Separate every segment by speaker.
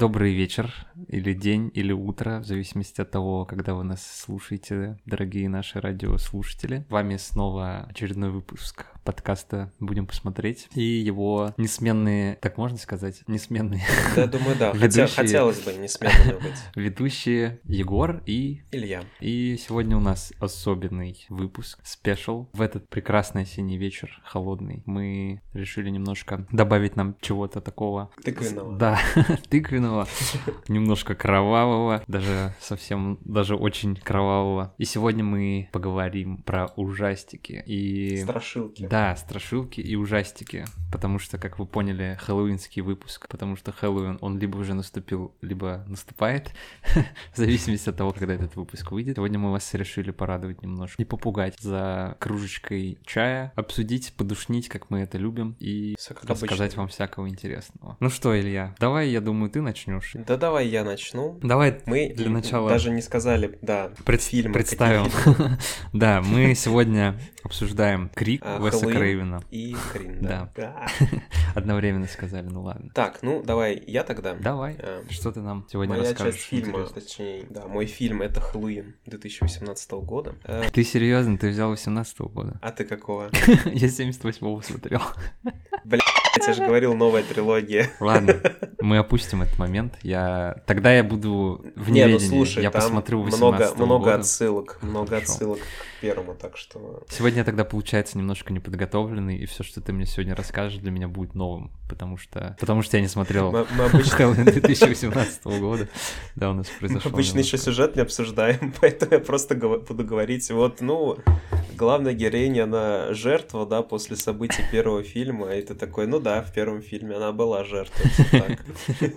Speaker 1: Добрый вечер, или день, или утро, в зависимости от того, когда вы нас слушаете, дорогие наши радиослушатели. С вами снова очередной выпуск подкаста «Будем посмотреть». И его несменные, так можно сказать, несменные
Speaker 2: Да, думаю, да. Хотя,
Speaker 1: Ведущие.
Speaker 2: хотелось бы несменными быть.
Speaker 1: ведущие Егор и...
Speaker 2: Илья.
Speaker 1: И сегодня у нас особенный выпуск, спешл. В этот прекрасный осенний вечер, холодный, мы решили немножко добавить нам чего-то такого
Speaker 2: Тыквенного.
Speaker 1: Да, тыквенного, немножко кровавого, даже совсем, даже очень кровавого. И сегодня мы поговорим про ужастики и...
Speaker 2: Страшилки.
Speaker 1: Да, страшилки и ужастики, потому что, как вы поняли, хэллоуинский выпуск, потому что Хэллоуин, он либо уже наступил, либо наступает, в зависимости от того, когда этот выпуск выйдет. Сегодня мы вас решили порадовать немножко и попугать за кружечкой чая, обсудить, подушнить, как мы это любим, и рассказать вам всякого интересного. Ну что, Илья, давай, я думаю, ты начнешь.
Speaker 2: Да давай я начну.
Speaker 1: Давай
Speaker 2: Мы
Speaker 1: для начала
Speaker 2: даже не сказали, да,
Speaker 1: пред-
Speaker 2: фильмы
Speaker 1: представим. Да, мы сегодня обсуждаем Крик
Speaker 2: А,
Speaker 1: Уэса
Speaker 2: Хэллоуин.
Speaker 1: Крейвена.
Speaker 2: и Крин, да. Да.
Speaker 1: Одновременно сказали, ну ладно.
Speaker 2: Так, ну давай я тогда.
Speaker 1: Давай,
Speaker 2: Э,
Speaker 1: что ты нам сегодня
Speaker 2: Моя
Speaker 1: расскажешь?
Speaker 2: часть фильма, точнее, да, мой фильм это Хэллоуин 2018 года. Э,
Speaker 1: Ты серьезно? Ты взял 18 года?
Speaker 2: А ты какого?
Speaker 1: Я 78-го смотрел.
Speaker 2: Я тебе же говорил, новая трилогия.
Speaker 1: Ладно, мы опустим этот момент. Я тогда я буду в
Speaker 2: Не, ну
Speaker 1: неведении.
Speaker 2: слушай,
Speaker 1: я
Speaker 2: там
Speaker 1: посмотрю 18
Speaker 2: много, много
Speaker 1: года.
Speaker 2: отсылок, много
Speaker 1: Хорошо.
Speaker 2: отсылок первому, так что...
Speaker 1: Сегодня я тогда, получается, немножко неподготовленный, и все, что ты мне сегодня расскажешь, для меня будет новым, потому что... Потому что я не смотрел
Speaker 2: Мы, мы обычно,
Speaker 1: Хэллоуин 2018 года. Да, у нас
Speaker 2: мы
Speaker 1: произошло
Speaker 2: обычно еще сюжет не обсуждаем, поэтому я просто буду говорить, вот, ну, главная героиня, она жертва, да, после событий первого фильма, и ты такой, ну да, в первом фильме она была жертвой.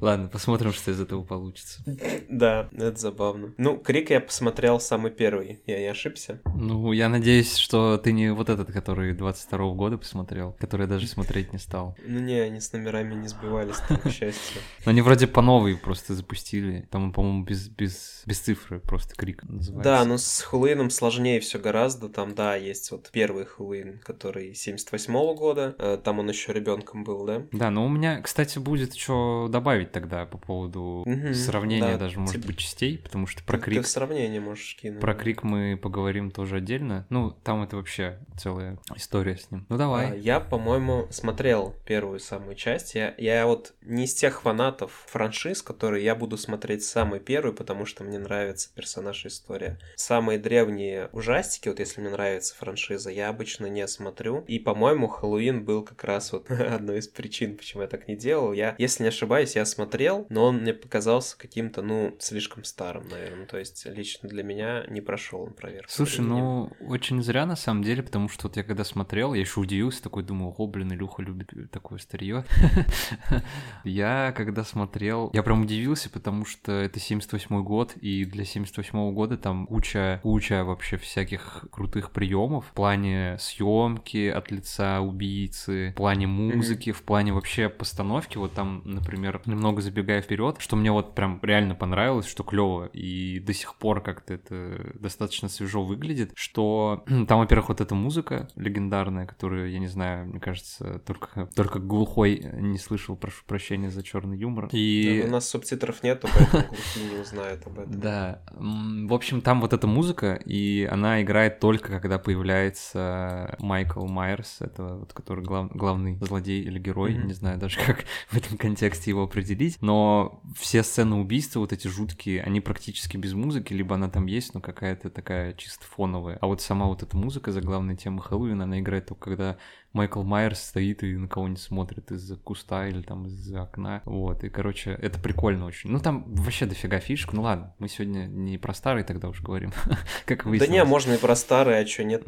Speaker 1: Ладно, посмотрим, что из этого получится.
Speaker 2: Да, это забавно. Ну, Крик я посмотрел самый первый, я не ошибся.
Speaker 1: Ну, я надеюсь, что ты не вот этот, который 22 года посмотрел, который даже смотреть не стал.
Speaker 2: Ну не, они с номерами не сбивались, к счастью.
Speaker 1: Но они вроде по новой просто запустили. Там, по-моему, без, без, без цифры, просто крик называется.
Speaker 2: Да, ну с Хэллоуином сложнее все гораздо. Там, да, есть вот первый Хэллоуин, который 78 года. Э, Там он еще ребенком был, да?
Speaker 1: Да, но у меня, кстати, будет что добавить тогда по поводу
Speaker 2: Мгм,
Speaker 1: сравнения
Speaker 2: да,
Speaker 1: даже, может
Speaker 2: тебе-
Speaker 1: быть, частей, потому что про крик...
Speaker 2: Ты сравнение можешь кинуть.
Speaker 1: Про крик мы поговорим тоже отдельно. Ну, там это вообще целая история с ним. Ну,
Speaker 2: А,
Speaker 1: давай.
Speaker 2: Я, по-моему, смотрел первую самую часть. Я, я вот не из тех фанатов франшиз, которые я буду смотреть самый первый, потому что мне нравится персонаж и история. Самые древние ужастики, вот если мне нравится франшиза, я обычно не смотрю. И, по-моему, Хэллоуин был как раз вот одной из причин, почему я так не делал. Я, если не ошибаюсь, я смотрел, но он мне показался каким-то, ну, слишком старым, наверное. То есть, лично для меня не прошел он проверку.
Speaker 1: Слушай, ну, очень зря на самом деле, потому что вот я когда смотрел, я еще удивился, такой думал, о, блин, Илюха любит такое старье. Я когда смотрел, я прям удивился, потому что это 78 год, и для 78 года там куча, куча вообще всяких крутых приемов в плане съемки от лица убийцы, в плане музыки, в плане вообще постановки. Вот там, например, немного забегая вперед, что мне вот прям реально понравилось, что клево, и до сих пор как-то это достаточно свежо выглядит, что там, во-первых, вот эта музыка легендарная, которую, я не знаю, мне кажется, только, только глухой не слышал, прошу прощения за черный юмор.
Speaker 2: Да,
Speaker 1: И...
Speaker 2: ну, у нас субтитров нету, поэтому глухие не узнают об этом.
Speaker 1: Да, в общем, там вот эта музыка, и она играет только когда появляется Майкл Майерс, это вот который глав- главный злодей или герой,
Speaker 2: Мгм.
Speaker 1: не знаю даже как в этом контексте его определить, но все сцены убийства, вот эти жуткие, они практически без музыки, либо она там есть, но какая-то такая чисто фоновая. А вот сама вот эта музыка за главной темы Хэллоуина, она играет только когда Майкл Майерс стоит и на кого-нибудь смотрит из-за куста или там из-за окна. Вот, и, короче, это прикольно очень. Ну, там вообще дофига фишек. Ну, ладно, мы сегодня не про старый тогда уж говорим, как
Speaker 2: Да
Speaker 1: выяснилось.
Speaker 2: не, можно и про старые, а что нет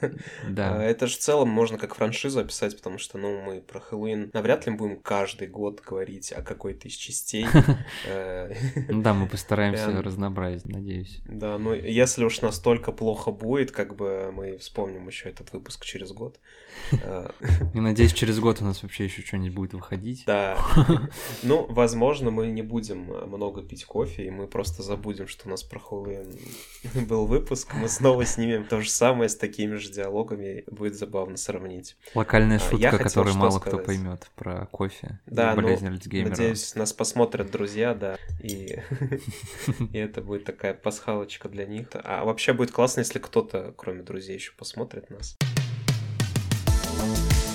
Speaker 1: Да.
Speaker 2: Это же в целом можно как франшизу описать, потому что, ну, мы про Хэллоуин навряд ли будем каждый год говорить о какой-то из частей. Э,
Speaker 1: Ну да, мы постараемся
Speaker 2: Прям-
Speaker 1: разнообразить, надеюсь.
Speaker 2: Да, ну, если уж настолько плохо будет, как бы мы вспомним еще этот выпуск через год. Э,
Speaker 1: И надеюсь, через год у нас вообще еще что-нибудь будет выходить.
Speaker 2: Да. Ну, возможно, мы не будем э, много пить кофе, и мы просто забудем, что у нас про Хэллоуин был выпуск. Мы снова снимем то же самое с такими же диалогами. Будет забавно сравнить.
Speaker 1: Локальная
Speaker 2: А,
Speaker 1: шутка, которую мало кто поймет про кофе.
Speaker 2: Да, ну,
Speaker 1: болезнь Альцгеймера.
Speaker 2: Надеюсь, нас посмотрят друзья, да, и это будет такая пасхалочка для них. А вообще будет классно, если кто-то, кроме друзей, еще посмотрит нас. Bye.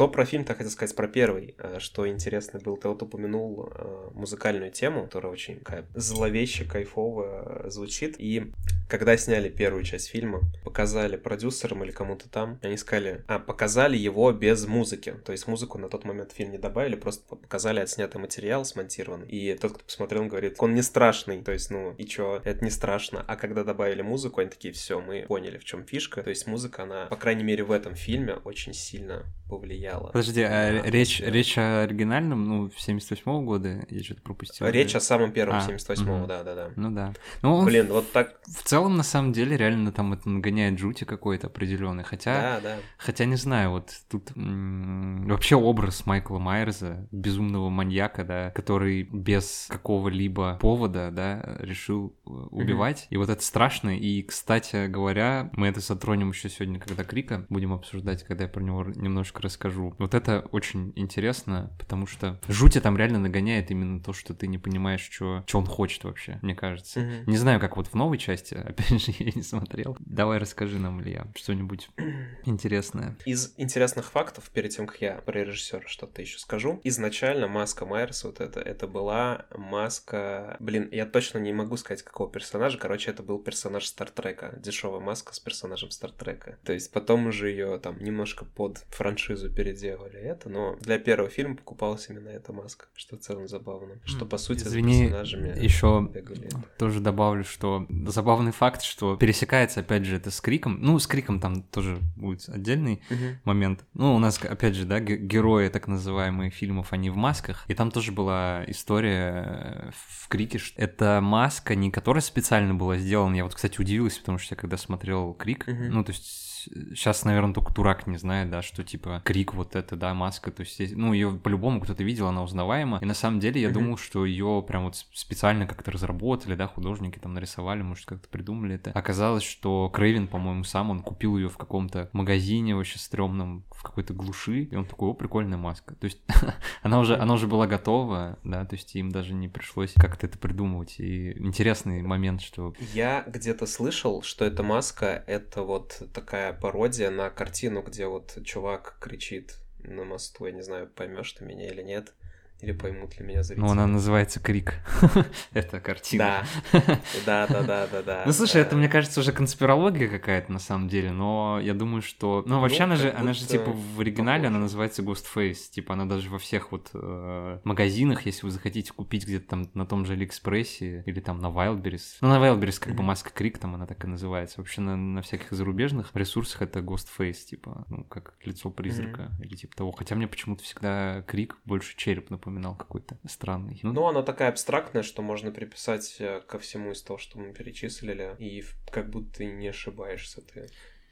Speaker 2: Что про фильм-то хотел сказать про первый? Э, что интересно было, ты вот упомянул э, музыкальную тему, которая очень такая зловеще, кайфовая звучит. И когда сняли первую часть фильма, показали продюсерам или кому-то там, они сказали, а, показали его без музыки. То есть музыку на тот момент в фильм не добавили, просто показали отснятый материал смонтированный. И тот, кто посмотрел, говорит, он не страшный. То есть, ну, и чё, это не страшно. А когда добавили музыку, они такие, все, мы поняли, в чем фишка. То есть музыка, она, по крайней мере, в этом фильме очень сильно повлияла.
Speaker 1: Подожди, а речь, речь о оригинальном, ну, 78-го года? Я что-то пропустил.
Speaker 2: Речь о самом первом, а, 78-го, да-да-да.
Speaker 1: Ну да. Ну,
Speaker 2: Блин, вот так...
Speaker 1: В целом, на самом деле, реально там это нагоняет жути какой-то определенный. Хотя,
Speaker 2: да, да.
Speaker 1: хотя не знаю, вот тут вообще образ Майкла Майерса, безумного маньяка, да, который без какого-либо повода, да, решил э, убивать. И вот это страшно. И, кстати говоря, мы это затронем еще сегодня, когда Крика будем обсуждать, когда я про него немножко расскажу. Вот это очень интересно, потому что жути там реально нагоняет именно то, что ты не понимаешь, что, что он хочет вообще, мне кажется.
Speaker 2: Мгм.
Speaker 1: Не знаю, как вот в новой части, опять же, я не смотрел. Давай расскажи нам, Илья, что-нибудь интересное.
Speaker 2: Из интересных фактов, перед тем, как я про режиссера что-то еще скажу, изначально маска Майерса вот это, это была маска... Блин, я точно не могу сказать, какого персонажа. Короче, это был персонаж Стартрека. Дешевая маска с персонажем Стартрека. То есть потом уже ее там немножко под франшизу переделали это, но для первого фильма покупалась именно эта маска, что в целом забавно. Что, по сути,
Speaker 1: Извини,
Speaker 2: персонажами
Speaker 1: еще
Speaker 2: бегали.
Speaker 1: тоже добавлю, что забавный факт, что пересекается, опять же, это с Криком. Ну, с Криком там тоже будет отдельный
Speaker 2: Мгм.
Speaker 1: момент. Ну, у нас, опять же, да, ге- герои так называемые фильмов, они в масках. И там тоже была история э, в Крике, что это маска, не которая специально была сделана. Я вот, кстати, удивился, потому что я когда смотрел Крик,
Speaker 2: Мгм.
Speaker 1: ну, то есть сейчас, наверное, только дурак не знает, да, что типа Крик вот это, да, маска, то есть, ну, ее по-любому кто-то видел, она узнаваема. И на самом деле я
Speaker 2: Мгм.
Speaker 1: думал, что ее прям вот специально как-то разработали, да, художники там нарисовали, может, как-то придумали это. Оказалось, что Крейвен, по-моему, сам, он купил ее в каком-то магазине вообще стрёмном, в какой-то глуши, и он такой, о, прикольная маска. То есть она уже, она уже была готова, да, то есть им даже не пришлось как-то это придумывать. И интересный момент, что
Speaker 2: Я где-то слышал, что эта маска — это вот такая пародия на картину, где вот чувак кричит на мосту. Я не знаю, поймешь ты меня или нет, или поймут ли меня зрители.
Speaker 1: ну, она называется Крик. Это картина.
Speaker 2: Да, да, да, да, да, да.
Speaker 1: Ну, слушай, это, мне кажется, уже конспирология какая-то на самом деле, но я думаю, что... Ну, вообще,
Speaker 2: Ну,
Speaker 1: она же, она же, типа, в оригинале она называется Ghostface. Типа, она даже во всех вот э, магазинах, если вы захотите купить где-то там на том же Алиэкспрессе или там на Wildberries. Ну, на Wildberries как бы маска Крик, там она так и называется. Вообще, на, на всяких зарубежных ресурсах это Ghostface, типа, ну, как лицо призрака или типа того. Хотя мне почему-то всегда Крик больше череп напоминал какой-то странный. Ну,
Speaker 2: она такая абстрактная, что можно приписать э, ко всему из того, что мы перечислили, и как будто не ошибаешься ты.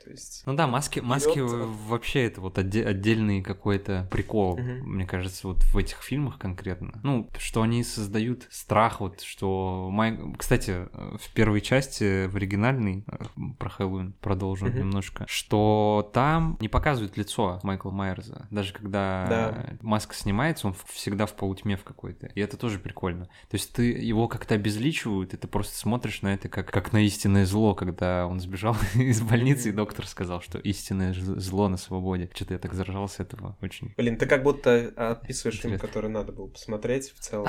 Speaker 2: То есть...
Speaker 1: Ну да, маски, маски вообще это вот отде- отдельный какой-то прикол,
Speaker 2: Мгм.
Speaker 1: мне кажется, вот в этих фильмах конкретно. Ну, что они создают страх, вот что... Май... Кстати, в первой части, в оригинальной, про Хэллоуин продолжу
Speaker 2: Мгм.
Speaker 1: немножко, что там не показывают лицо Майкла Майерса. Даже когда
Speaker 2: Да.
Speaker 1: маска снимается, он всегда в полутьме в какой-то. И это тоже прикольно. То есть ты его как-то обезличивают, и ты просто смотришь на это как, как на истинное зло, когда он сбежал из больницы, и доктор сказал, что истинное зло на свободе. Что-то я так заражался этого очень.
Speaker 2: Блин, ты как будто описываешь фильм, который надо было посмотреть. В целом.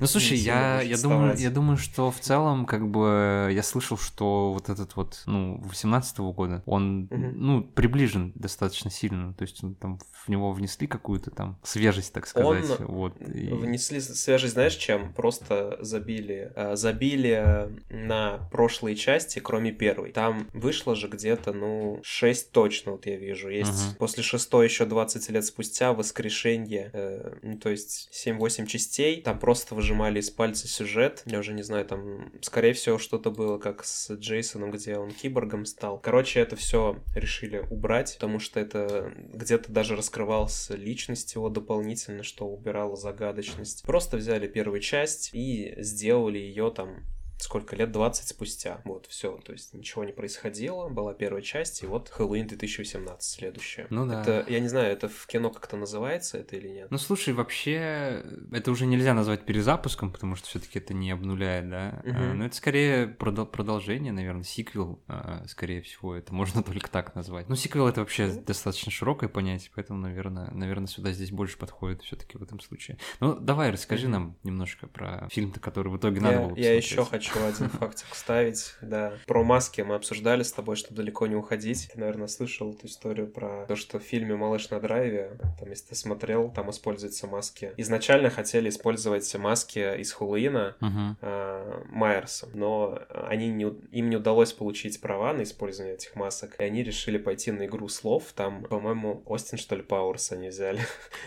Speaker 1: Ну слушай, я, я, думаю, я думаю, что в целом, как бы, я слышал, что вот этот вот, ну, 18 года, он, ну, приближен достаточно сильно, то есть он там в него внесли какую-то там свежесть, так сказать, вот. и-
Speaker 2: Внесли свежесть, знаешь, чем? Просто забили, э, забили на прошлые части, кроме первой. Там вышло же где-то ну, 6 точно вот я вижу. Есть
Speaker 1: Мгм.
Speaker 2: после шестой еще 20 лет спустя воскрешение, э, ну, то есть 7-8 частей. Там просто выжимали из пальца сюжет. Я уже не знаю, там, скорее всего, что-то было как с Джейсоном, где он киборгом стал. Короче, это все решили убрать, потому что это где-то даже раскрывался личность его дополнительно, что убирало загадочность. Просто взяли первую часть и сделали ее там сколько лет, 20 спустя. Вот, все, то есть ничего не происходило, была первая часть, и вот Хэллоуин 2018 следующая.
Speaker 1: Ну да.
Speaker 2: Это, я не знаю, это в кино как-то называется это или нет?
Speaker 1: Ну слушай, вообще это уже нельзя назвать перезапуском, потому что все-таки это не обнуляет, да.
Speaker 2: Мгм.
Speaker 1: А, Но это скорее продол- продолжение, наверное, сиквел, а, скорее всего, это можно только так назвать. Ну, сиквел это вообще
Speaker 2: Ну.
Speaker 1: достаточно широкое понятие, поэтому, наверное, наверное, сюда здесь больше подходит все-таки в этом случае. Ну, давай, расскажи
Speaker 2: Мгм.
Speaker 1: нам немножко про фильм-то, который в итоге надо
Speaker 2: Я,
Speaker 1: было
Speaker 2: я
Speaker 1: посмотреть.
Speaker 2: еще хочу один фактик вставить, да. Про маски мы обсуждали с тобой, чтобы далеко не уходить. Ты, наверное, слышал эту историю про то, что в фильме «Малыш на драйве», там, если ты смотрел, там используются маски. Изначально хотели использовать маски из Хэллоуина,
Speaker 1: Мгм.
Speaker 2: э, Майерса, но они не, им не удалось получить права на использование этих масок, и они решили пойти на игру слов. Там, по-моему, Остин, что ли, Пауэрс они взяли.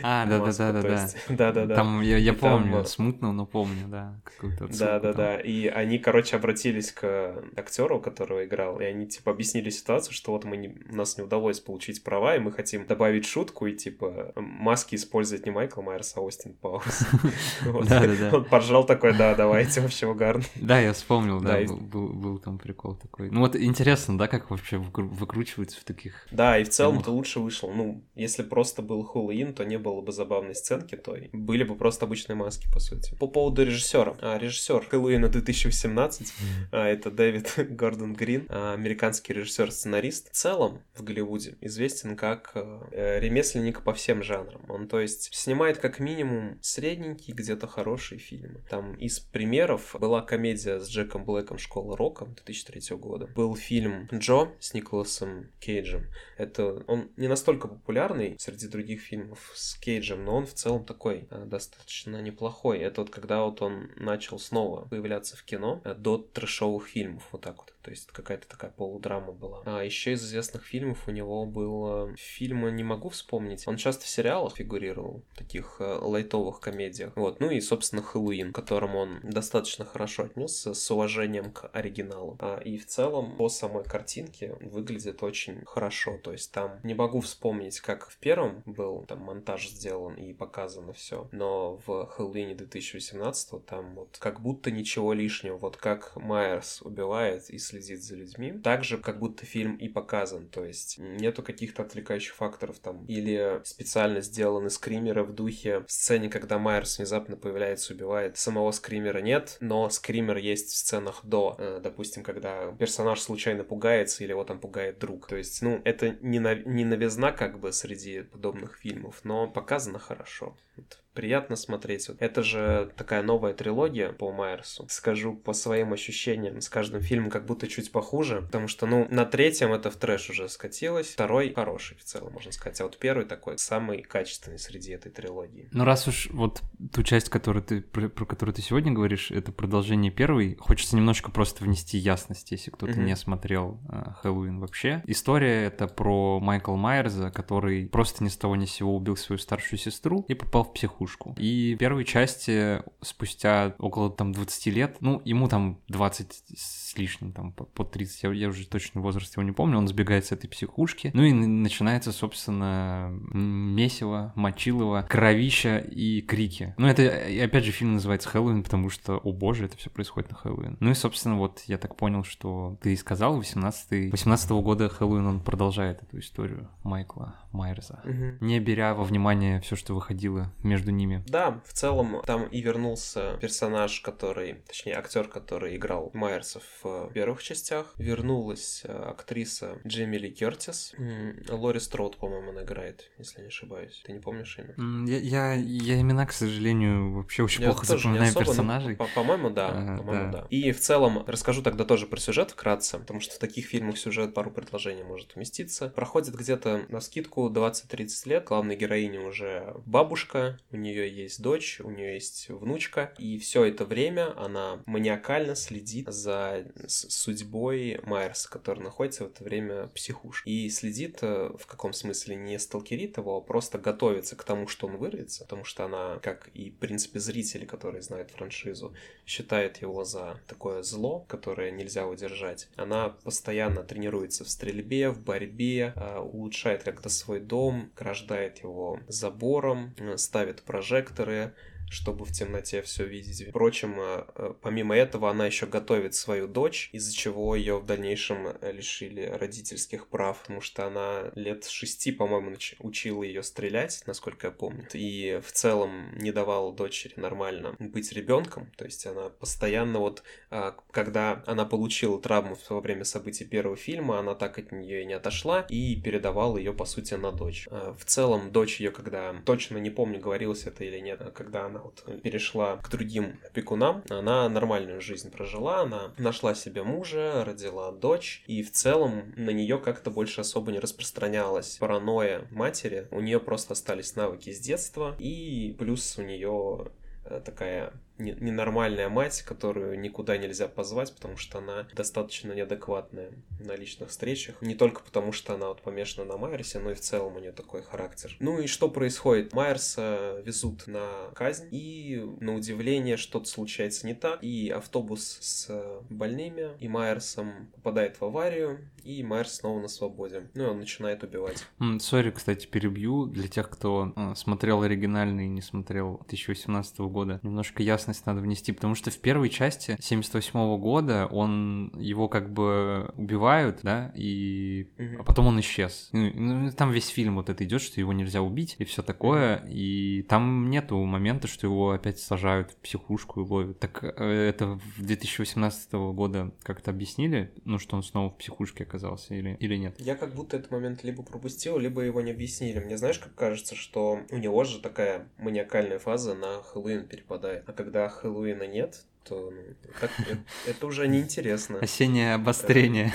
Speaker 1: А,
Speaker 2: есть- Да-да-да.
Speaker 1: Там я, я
Speaker 2: И там,
Speaker 1: помню,
Speaker 2: э,
Speaker 1: смутно, но помню, да, какую-то отсылку
Speaker 2: Да, да,
Speaker 1: там.
Speaker 2: да. И они, короче, обратились к актеру, которого играл, и они, типа, объяснили ситуацию, что вот мы не, у нас не удалось получить права, и мы хотим добавить шутку и, типа, маски использовать не Майкл Майерс, а Остин.
Speaker 1: Да-да-да.
Speaker 2: Он поржал такой, да, давайте, вообще угарно.
Speaker 1: Да, я вспомнил, да, был, там прикол такой. Ну вот интересно, да, как вообще выкру- выкручиваются в таких...
Speaker 2: Да, и в целом это лучше вышло. Ну, если просто был Хэллоуин, то не было бы забавной сценки той. Были бы просто обычные маски, по сути. По поводу режиссера. А, режиссер Хэллоуина 2018 А, это Дэвид Гордон Грин, а, американский режиссер-сценарист. В целом в Голливуде известен как э, ремесленник по всем жанрам. Он, то есть, снимает как минимум средненькие, где-то хорошие фильмы. Там из примеров была комедия с Джеком Блэком «Школа рока» 2003 года. Был фильм «Джо» с Николасом Кейджем. Это он не настолько популярный среди других фильмов с Кейджем, но он в целом такой э, достаточно неплохой. Это вот когда вот он начал снова появляться в кино э, до трэшовых фильмов, вот так вот. То есть какая-то такая полудрама была. А еще из известных фильмов у него был э, фильм, не могу вспомнить. Он часто в сериалах фигурировал, таких э, лайтовых комедиях. Вот, ну и, собственно, Хэллоуин, к которому он достаточно хорошо отнесся с уважением к оригиналу. А, и в целом по самой картинке выглядит очень хорошо. То есть там не могу вспомнить, как в первом был там монтаж сделан и показано все, но в Хэллоуине 2018 там вот как будто ничего лишнего. Вот как Майерс убивает и следит за людьми, так же как будто фильм и показан. То есть нету каких-то отвлекающих факторов там. Или специально сделаны скримеры в духе в сцене, когда Майерс внезапно появляется, убивает. Самого скримера нет, но скример есть в сценах до. Э, Допустим, когда персонаж случайно пугается или его там пугает друг. То есть, ну, это не, на... не новизна как бы среди подобных фильмов, но показано хорошо. Вот. Приятно смотреть. Вот. Это же такая новая трилогия по Майерсу. Скажу по своим ощущениям, с каждым фильмом как будто чуть похуже, потому что, ну, на третьем это в трэш уже скатилось, второй хороший в целом, можно сказать, а вот первый такой самый качественный среди этой трилогии.
Speaker 1: Ну раз уж вот ту часть, которую ты, про, про которую ты сегодня говоришь, это продолжение первой, хочется немножко просто внести ясность, если кто-то
Speaker 2: Мгм.
Speaker 1: не смотрел э, Хэллоуин вообще. История это про Майкла Майерза, который просто ни с того ни с сего убил свою старшую сестру и попал в психушку. И в первой части, спустя около там 20 лет, ну, ему там 20 с лишним, там, по- под 30, я, я уже точно возраст его не помню, он сбегает с этой психушки, ну и начинается, собственно, месиво, мочилово, кровища и крики. Ну, это, и опять же, фильм называется «Хэллоуин», потому что, о боже, это все происходит на Хэллоуин. Ну и, собственно, вот я так понял, что ты сказал, 18 18 года Хэллоуин, он продолжает эту историю Майкла Майерза, не беря во внимание все, что выходило между ними.
Speaker 2: Да, в целом там и вернулся персонаж, который, точнее, актер, который играл Майерса в первых частях. Вернулась э, актриса Джейми Ли Кертис. Лори Строуд, по-моему, она играет, если не ошибаюсь. Ты не помнишь имя?
Speaker 1: Я, я, я имена, к сожалению, вообще очень
Speaker 2: Я
Speaker 1: плохо запоминаю
Speaker 2: особо, но,
Speaker 1: персонажей.
Speaker 2: по- По-моему, да.
Speaker 1: А,
Speaker 2: по-моему,
Speaker 1: да.
Speaker 2: да. И в целом расскажу тогда тоже про сюжет вкратце, потому что в таких фильмах сюжет пару предложений может уместиться. Проходит где-то на скидку 20-30 лет. Главной героине уже бабушка, у нее есть дочь, у нее есть внучка, и все это время она маниакально следит за судьбой Майерса, который находится в это время в психушке. И следит э, в каком смысле не сталкерит его, а просто готовится к тому, что он вырвется, потому что она, как и, в принципе, зрители, которые знают франшизу, считает его за такое зло, которое нельзя удержать. Она постоянно тренируется в стрельбе, в борьбе, э, улучшает как-то свой дом, ограждает его забором, э, ставит прожекторы, чтобы в темноте все видеть. Впрочем, э, э, помимо этого, она еще готовит свою дочь, из-за чего ее в дальнейшем э, лишили родительских прав, потому что она лет шести, по-моему, учила ее стрелять, насколько я помню, и в целом не давала дочери нормально быть ребенком, то есть она постоянно вот, когда она получила травму во время событий первого фильма, она так от нее и не отошла и передавала ее, по сути, на дочь. В целом, дочь ее, когда, точно не помню, говорилось это или нет, когда она вот перешла к другим опекунам, она нормальную жизнь прожила, она нашла себе мужа, родила дочь, и в целом на нее как-то больше особо не распространялась паранойя матери. У нее просто остались навыки с детства, и плюс у нее э, такая ненормальная мать, которую никуда нельзя позвать, потому что она достаточно неадекватная на личных встречах. Не только потому, что она вот помешана на Майерсе, но и в целом у нее такой характер. Ну и что происходит? Майерса везут на казнь, и на удивление что-то случается не так, и автобус с больными и Майерсом попадает в аварию, и Майерс снова на свободе. Ну и он начинает убивать.
Speaker 1: Sorry, кстати, перебью. Для тех, кто э, смотрел оригинальный и не смотрел 2018 года, немножко ясно ясность надо внести, потому что в первой части 78 -го года он его как бы убивают, да, и а потом он исчез. Ну, ну, там весь фильм вот это идет, что его нельзя убить и все такое, и там нету момента, что его опять сажают в психушку и ловят. Так э, это в 2018 года как-то объяснили, ну что он снова в психушке оказался или, или нет?
Speaker 2: Я как будто этот момент либо пропустил, либо его не объяснили. Мне знаешь, как кажется, что у него же такая маниакальная фаза на Хэллоуин перепадает. А когда когда Хэллоуина нет, то ну, так, это, это уже неинтересно.
Speaker 1: Осеннее обострение.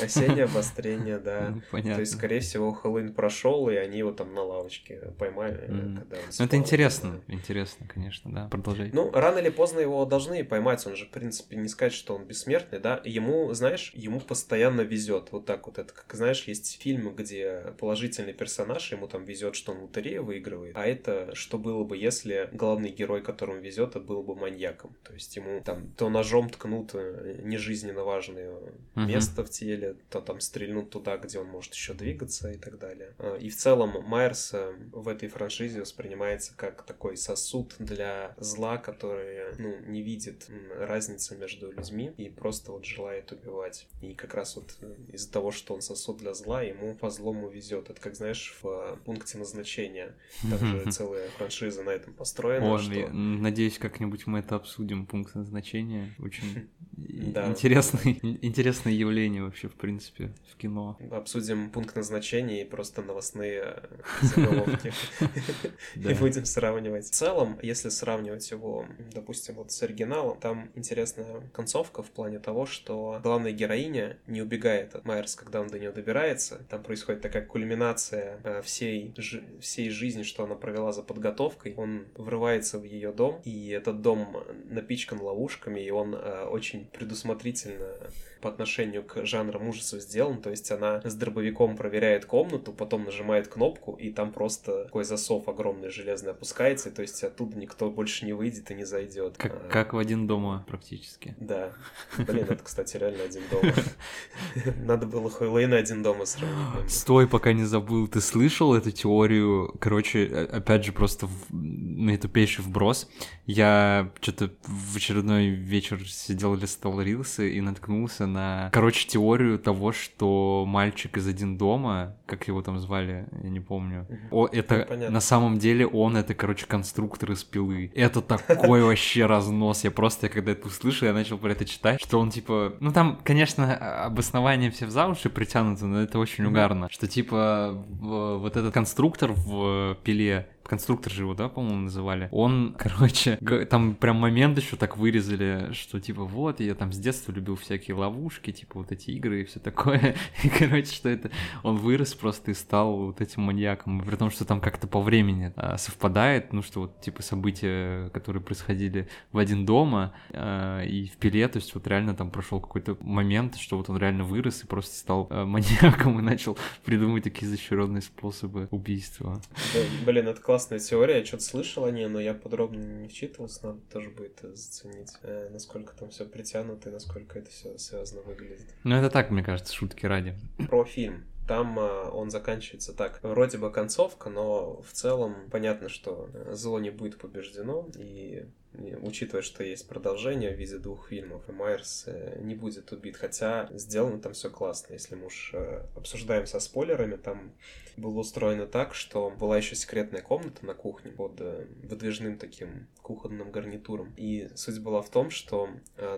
Speaker 2: Осеннее обострение, да. Ну, понятно. То есть, скорее всего, Хэллоуин прошел, и они его там на лавочке поймали. Mm.
Speaker 1: Когда он ну, это интересно, да. интересно, конечно, да. Продолжай.
Speaker 2: Ну, рано или поздно его должны поймать. Он же, в принципе, не сказать, что он бессмертный, да. Ему, знаешь, ему постоянно везет. Вот так вот. Это, как знаешь, есть фильмы, где положительный персонаж, ему там везет, что он лотерею выигрывает. А это что было бы, если главный герой, которому везет, был бы маньяком. То есть есть ему там то ножом ткнут э, нежизненно важное uh-huh. место в теле, то там стрельнут туда, где он может еще двигаться и так далее. А, и в целом Майерс э, в этой франшизе воспринимается как такой сосуд для зла, который ну, не видит разницы между людьми и просто вот желает убивать. И как раз вот э, из-за того, что он сосуд для зла, ему по злому везет. Это как, знаешь, в пункте назначения. Также целая франшиза на этом построена.
Speaker 1: О, что... Надеюсь, как-нибудь мы это обсудим. Пункт пункт назначения. Очень интересный, интересное явление вообще, в принципе, в кино.
Speaker 2: Обсудим пункт назначения и просто новостные заголовки. И будем сравнивать. В целом, если сравнивать его, допустим, вот с оригиналом, там интересная концовка в плане того, что главная героиня не убегает от Майерс, когда он до нее добирается. Там происходит такая кульминация э, всей, всей жизни, что она провела за подготовкой. Он врывается в ее дом, и этот дом напичкан напичкан ловушками, и он э, очень предусмотрительно по отношению к жанрам ужасов сделан. То есть она с дробовиком проверяет комнату, потом нажимает кнопку, и там просто такой засов огромный железный опускается, и то есть оттуда никто больше не выйдет и не зайдет.
Speaker 1: Как, а, как в один дома практически.
Speaker 2: Да. Блин, это, кстати, реально один дома. Надо было Хэллоуин один дома сравнить.
Speaker 1: Стой, пока не забыл. Ты слышал эту теорию? Короче, опять же, просто на тупейший вброс. Я что-то в очередной вечер сидел, листал рилсы и наткнулся на, короче, теорию того, что мальчик из один дома, как его там звали, я не помню, о, это ну, на самом деле он, это, короче, конструктор из пилы. Это такой вообще разнос. Я просто, когда это услышал, я начал про это читать, что он, типа, ну там, конечно, обоснование все в за уши притянуто, но это очень угарно, что, типа, вот этот конструктор в пиле конструктор же его, да, по-моему, называли, он, короче, там прям момент еще так вырезали, что типа вот, я там с детства любил всякие ловушки, типа вот эти игры и все такое, и, короче, что это, он вырос просто и стал вот этим маньяком, при том, что там как-то по времени а, совпадает, ну, что вот, типа, события, которые происходили в один дома а, и в пиле, то есть вот реально там прошел какой-то момент, что вот он реально вырос и просто стал а, маньяком и начал придумывать такие изощренные способы убийства.
Speaker 2: Блин, это классная теория, я что-то слышал о ней, но я подробно не вчитывался, надо тоже будет заценить, э, насколько там все притянуто и насколько это все связано выглядит.
Speaker 1: Ну это так, мне кажется, шутки ради.
Speaker 2: Про фильм там э, он заканчивается так. Вроде бы концовка, но в целом понятно, что зло не будет побеждено, и учитывая, что есть продолжение в виде двух фильмов, и Майерс э, не будет убит, хотя сделано там все классно. Если мы уж э, обсуждаем со спойлерами, там было устроено так, что была еще секретная комната на кухне под э, выдвижным таким кухонным гарнитуром. И суть была в том, что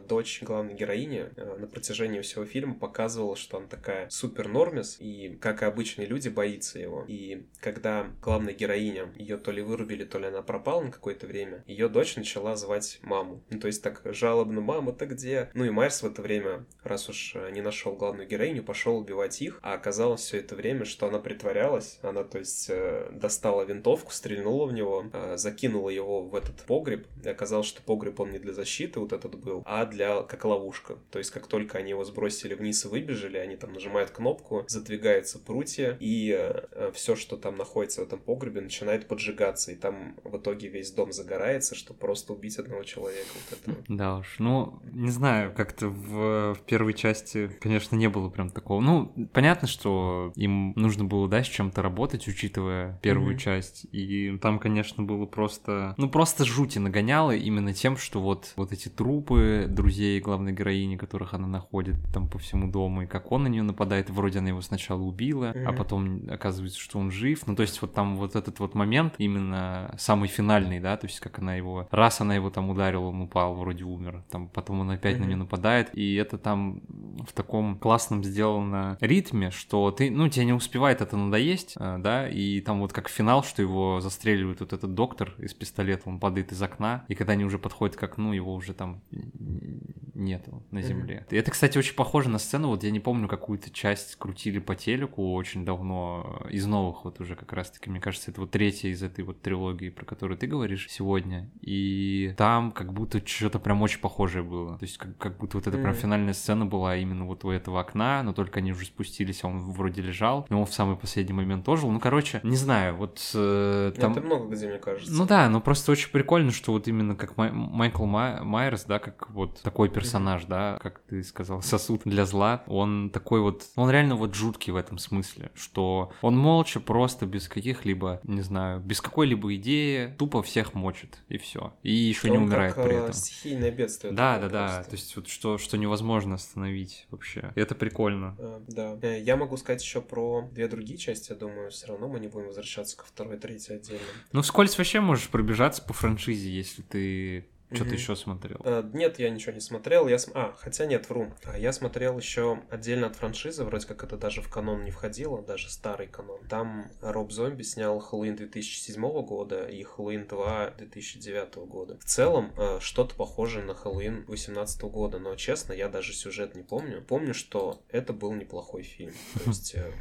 Speaker 2: дочь главной героини на протяжении всего фильма показывала, что она такая супер нормис, и, как и обычные люди, боится его. И когда главная героиня, ее то ли вырубили, то ли она пропала на какое-то время, ее дочь начала начала звать маму. Ну, то есть так жалобно, мама-то где? Ну и Майерс в это время, раз уж э, не нашел главную героиню, пошел убивать их, а оказалось все это время, что она притворялась. Она, то есть, э, достала винтовку, стрельнула в него, э, закинула его в этот погреб, и оказалось, что погреб он не для защиты вот этот был, а для как ловушка. То есть, как только они его сбросили вниз и выбежали, они там нажимают кнопку, задвигаются прутья, и все, что там находится в этом погребе, начинает поджигаться, и там в итоге весь дом загорается, что просто убить одного человека. Вот это.
Speaker 1: Да уж, ну, не знаю, как-то в, в первой части, конечно, не было прям такого. Ну, понятно, что им нужно было, да, с чем-то работать, учитывая первую mm-hmm. часть. И там, конечно, было просто, ну, просто жути нагоняло именно тем, что вот, вот эти трупы друзей главной героини, которых она находит там по всему дому, и как он на нее нападает, вроде она его сначала убила, mm-hmm. а потом оказывается, что он жив. Ну, то есть вот там вот этот вот момент именно самый финальный, да, то есть как она его раз она его там ударила, он упал, вроде умер. Там потом он опять mm-hmm. на нее нападает. И это там в таком классном сделано ритме, что ты, ну, тебе не успевает это надоесть, э, да, и там вот как финал, что его застреливает вот этот доктор из пистолета, он падает из окна, и когда они уже подходят к окну, его уже там нету на земле. Mm-hmm. Это, кстати, очень похоже на сцену, вот я не помню, какую-то часть крутили по телеку очень давно, из новых вот уже как раз-таки, мне кажется, это вот третья из этой вот трилогии, про которую ты говоришь сегодня, и там как будто что-то прям очень похожее было, то есть как, как будто вот эта mm-hmm. прям финальная сцена была именно вот у этого окна, но только они уже спустились, а он вроде лежал, но он в самый последний момент тоже, ну, короче, не знаю, вот э, там...
Speaker 2: Это много где, мне кажется.
Speaker 1: Ну да, но просто очень прикольно, что вот именно как Май- Майкл Май- Майерс, да, как вот такой персонаж, персонаж, да, как ты сказал, сосуд для зла, он такой вот, он реально вот жуткий в этом смысле, что он молча, просто без каких-либо, не знаю, без какой-либо идеи, тупо всех мочит, и все. И еще не умирает
Speaker 2: как,
Speaker 1: при
Speaker 2: э,
Speaker 1: этом.
Speaker 2: стихийное бедствие.
Speaker 1: Да, да, да, просто. то есть вот что, что невозможно остановить вообще. И это прикольно.
Speaker 2: А, да. Э, я могу сказать еще про две другие части, я думаю, все равно мы не будем возвращаться ко второй, третьей отдельно.
Speaker 1: Ну, вскользь вообще можешь пробежаться по франшизе, если ты что ты еще смотрел?
Speaker 2: Uh, нет, я ничего не смотрел. Я см... А, хотя нет, вру. А, я смотрел еще отдельно от франшизы, вроде как это даже в канон не входило, даже старый канон. Там Роб Зомби снял Хэллоуин 2007 года и Хэллоуин 2 2009 года. В целом, uh, что-то похожее на Хэллоуин 2018 года, но честно, я даже сюжет не помню. Помню, что это был неплохой фильм. То есть э,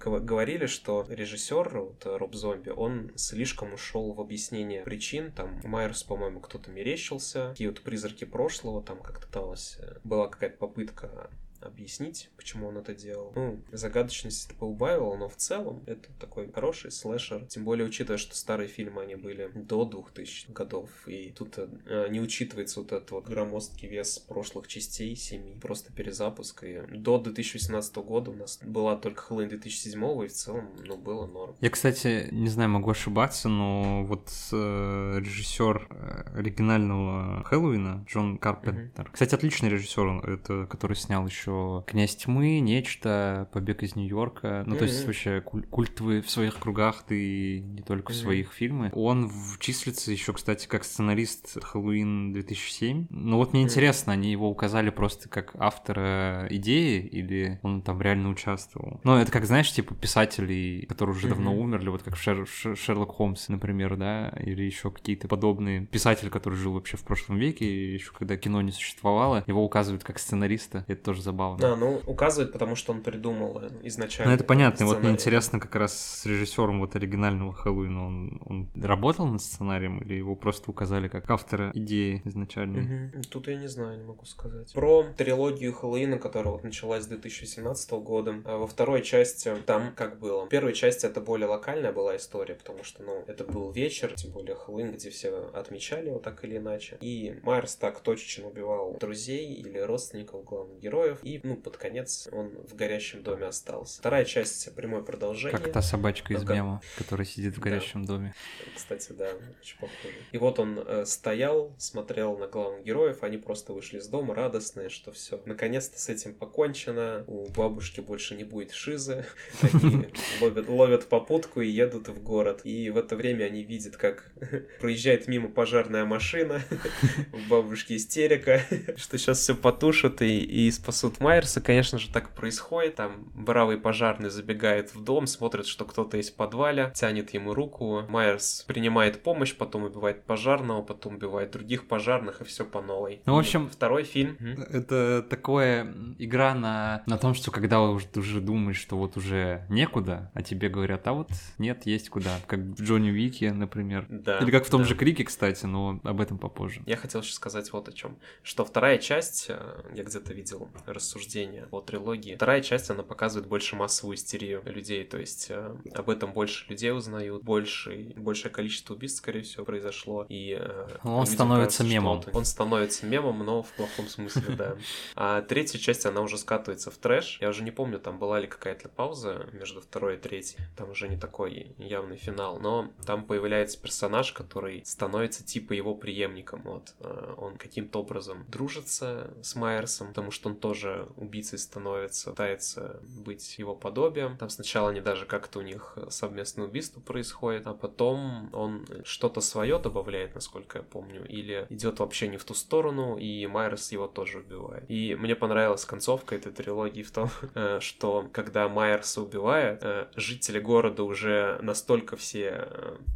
Speaker 2: говорили, что режиссер, вот, Роб Зомби, он слишком ушел в объяснение причин. Там Майерс, по-моему, кто-то мерещился, какие вот призраки прошлого, там как-то пыталась, э, была какая-то попытка объяснить, почему он это делал. Ну, загадочность это поубавило, но в целом это такой хороший слэшер. Тем более, учитывая, что старые фильмы, они были до 2000 годов, и тут э, не учитывается вот этот вот громоздкий вес прошлых частей, семи, просто перезапуск. И до 2018 года у нас была только Хэллоуин 2007, и в целом, ну, было норм.
Speaker 1: Я, кстати, не знаю, могу ошибаться, но вот э, режиссер э, оригинального Хэллоуина, Джон Карпентер, mm-hmm. кстати, отличный режиссер, это который снял еще еще «Князь тьмы», «Нечто», «Побег из Нью-Йорка». Ну, mm-hmm. то есть вообще куль- культовый в своих кругах, ты не только mm-hmm. в своих фильмах. Он числится еще, кстати, как сценарист «Хэллоуин 2007». Ну вот мне mm-hmm. интересно, они его указали просто как автора идеи или он там реально участвовал? Ну, это как, знаешь, типа писателей, которые уже mm-hmm. давно умерли, вот как Шер- Шерлок Холмс, например, да, или еще какие-то подобные писатели, который жил вообще в прошлом веке, еще когда кино не существовало, его указывают как сценариста, это тоже забавно.
Speaker 2: Да, ну, указывают, потому что он придумал изначально.
Speaker 1: Ну, это понятно, вот мне интересно как раз с режиссером вот оригинального Хэллоуина, он, он работал над сценарием или его просто указали как автора идеи изначально?
Speaker 2: Угу. Тут я не знаю, не могу сказать. Про трилогию Хэллоуина, которая вот началась с 2017 года, а во второй части там как было? В первой части это более локальная была история, потому что, ну, это был вечер, тем более Хэллоуин, где все отмечали его так или иначе. И Майерс так точечно убивал друзей или родственников главных героев, и, ну, под конец он в горящем доме остался. Вторая часть прямое продолжение.
Speaker 1: Как та собачка из мема, которая сидит в горящем да. доме.
Speaker 2: Кстати, да, очень похоже. И вот он э, стоял, смотрел на главных героев, они просто вышли из дома радостные, что все, наконец-то с этим покончено, у бабушки больше не будет шизы, ловят, ловят попутку и едут в город. И в это время они видят, как проезжает мимо пожарная машина, у бабушки истерика, что сейчас все потушат и, и спасут Майерса. Конечно же, так происходит. Там бравый пожарный забегает в дом, смотрит, что кто-то есть в подвале, тянет ему руку. Майерс принимает помощь, потом убивает пожарного, потом убивает других пожарных, и все по новой.
Speaker 1: Ну, в общем, и
Speaker 2: второй фильм.
Speaker 1: Это такое игра на, на том, что когда уже, уже думаешь, что вот уже некуда, а тебе говорят, а вот нет, есть куда. Как в Джонни Уике, например. Да. Или как в том да. же Крике, кстати, но об этом попозже.
Speaker 2: Я хотел еще сказать вот о чем. Что вторая часть, э, я где-то видел рассуждение о трилогии, вторая часть, она показывает больше массовую истерию людей, то есть э, об этом больше людей узнают, больше, большее количество убийств, скорее всего, произошло, и
Speaker 1: э, он становится кажется, мемом.
Speaker 2: Он, он становится мемом, но в плохом смысле, да. А третья часть, она уже скатывается в трэш. Я уже не помню, там была ли какая-то пауза между второй и третьей. Там уже не такой явный финал, но там появляется персонаж, который становится типа его преемником. Вот. Э, он каким-то образом дружится с Майерсом, потому что он тоже убийцей становится, пытается быть его подобием. Там сначала они даже как-то у них совместное убийство происходит, а потом он что-то свое добавляет, насколько я помню, или идет вообще не в ту сторону, и Майерс его тоже убивает. И мне понравилась концовка этой трилогии в том, э, что когда Майерса убивает, э, жители города уже настолько все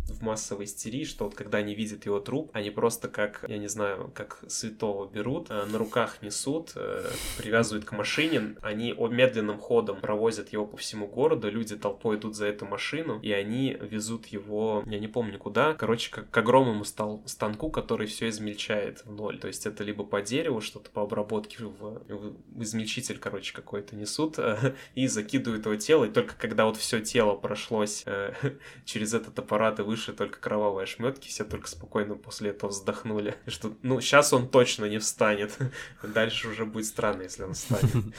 Speaker 2: в массовой истерии, что вот когда они видят его труп, они просто как, я не знаю, как святого берут, э, на руках несут, э, привязывают к машине, они медленным ходом провозят его по всему городу, люди толпой идут за эту машину, и они везут его, я не помню куда, короче, как к огромному стал, станку, который все измельчает в ноль. То есть это либо по дереву что-то по обработке в, в измельчитель, короче, какой-то несут э, и закидывают его тело, и только когда вот все тело прошлось через этот аппарат и выше только кровавые ошметки, все только спокойно после этого вздохнули, что, ну, сейчас он точно не встанет. Дальше уже будет странно, если он встанет.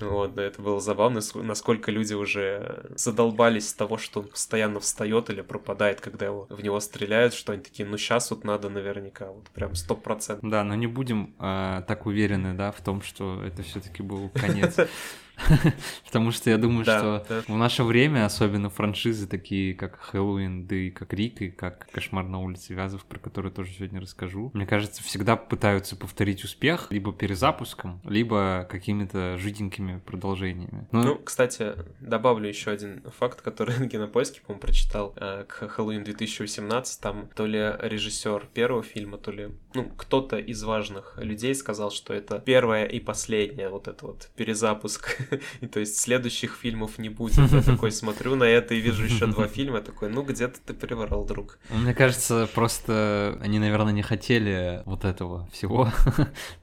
Speaker 2: Вот, да, это было забавно, насколько люди уже задолбались с того, что он постоянно встает или пропадает, когда его, в него стреляют, что они такие, ну сейчас вот надо наверняка, вот прям сто процентов.
Speaker 1: Да, но не будем э, так уверены, да, в том, что это все-таки был конец. Потому что я думаю, да, что да. в наше время, особенно франшизы такие, как Хэллоуин, да и как Рик, и как Кошмар на улице Вязов, про который тоже сегодня расскажу, мне кажется, всегда пытаются повторить успех либо перезапуском, либо какими-то жиденькими продолжениями.
Speaker 2: Ну, ну кстати, добавлю еще один факт, который на Кинопоиске, по-моему, прочитал э, к Хэллоуин 2018. Там то ли режиссер первого фильма, то ли, ну, кто-то из важных людей сказал, что это первая и последняя вот это вот перезапуск И то есть следующих фильмов не будет. Я такой смотрю на это и вижу еще два фильма, такой, ну где-то ты приврал, друг.
Speaker 1: Мне кажется, просто они, наверное, не хотели вот этого всего,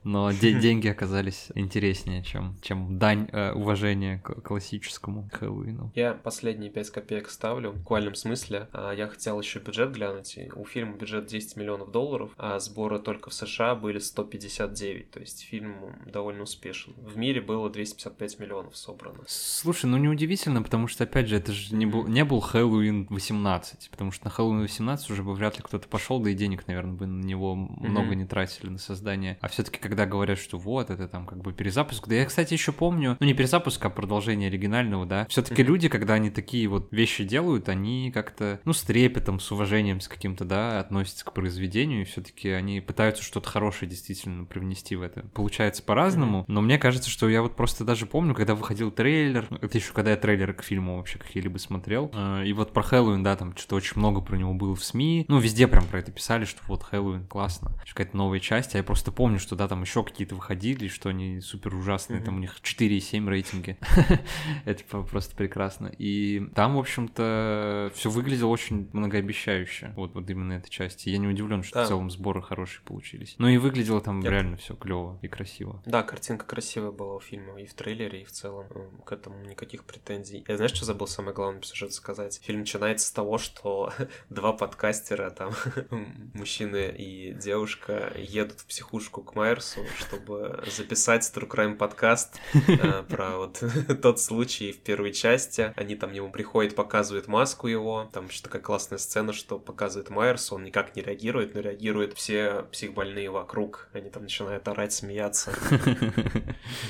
Speaker 1: но деньги оказались интереснее, чем, чем дань э, уважения к классическому Хэллоуину.
Speaker 2: Я последние пять копеек ставлю, в буквальном смысле. А я хотел еще бюджет глянуть. У фильма бюджет 10 миллионов долларов, а сборы только в США были 159, то есть фильм довольно успешен. В мире было 255 миллионов миллионов собрано.
Speaker 1: Слушай, ну неудивительно, потому что, опять же, это же не был, не был Хэллоуин 18, потому что на Хэллоуин 18 уже бы вряд ли кто-то пошел, да и денег, наверное, бы на него mm-hmm. много не тратили на создание. А все-таки, когда говорят, что вот, это там как бы перезапуск, да я, кстати, еще помню, ну не перезапуск, а продолжение оригинального, да, все-таки mm-hmm. люди, когда они такие вот вещи делают, они как-то, ну, с трепетом, с уважением, с каким-то, да, относятся к произведению, и все-таки они пытаются что-то хорошее действительно привнести в это. Получается по-разному, mm-hmm. но мне кажется, что я вот просто даже помню, когда выходил трейлер, это еще когда я трейлеры к фильму вообще какие-либо смотрел, э, и вот про Хэллоуин, да, там что-то очень много про него было в СМИ, ну, везде прям про это писали, что вот Хэллоуин классно, какая-то новая часть, а я просто помню, что, да, там еще какие-то выходили, что они супер ужасные, mm-hmm. там у них 4,7 рейтинги, это просто прекрасно, и там, в общем-то, все выглядело очень многообещающе, вот, вот именно эта часть, я не удивлен, что да. в целом сборы хорошие получились, ну и выглядело там реально все клево и красиво.
Speaker 2: Да, картинка красивая была у фильма и в трейлере, и в целом к этому никаких претензий. Я знаешь, что забыл самое главное по сюжету сказать? Фильм начинается с того, что два подкастера, там, мужчина и девушка, едут в психушку к Майерсу, чтобы записать True Crime подкаст э, про вот тот случай в первой части. Они там ему приходят, показывают маску его, там еще такая классная сцена, что показывает Майерсу, он никак не реагирует, но реагируют все психбольные вокруг. Они там начинают орать, смеяться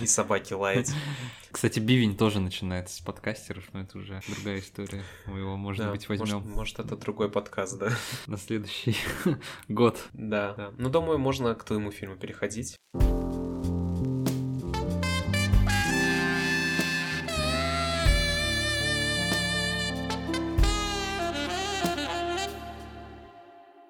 Speaker 2: и собаки лаять.
Speaker 1: Кстати, бивень тоже начинается с подкастеров, но это уже другая история. Мы его, может да, быть, возьмем.
Speaker 2: Может, может, это другой подкаст, да?
Speaker 1: На следующий год.
Speaker 2: Да, да. Ну, думаю, можно к твоему фильму переходить.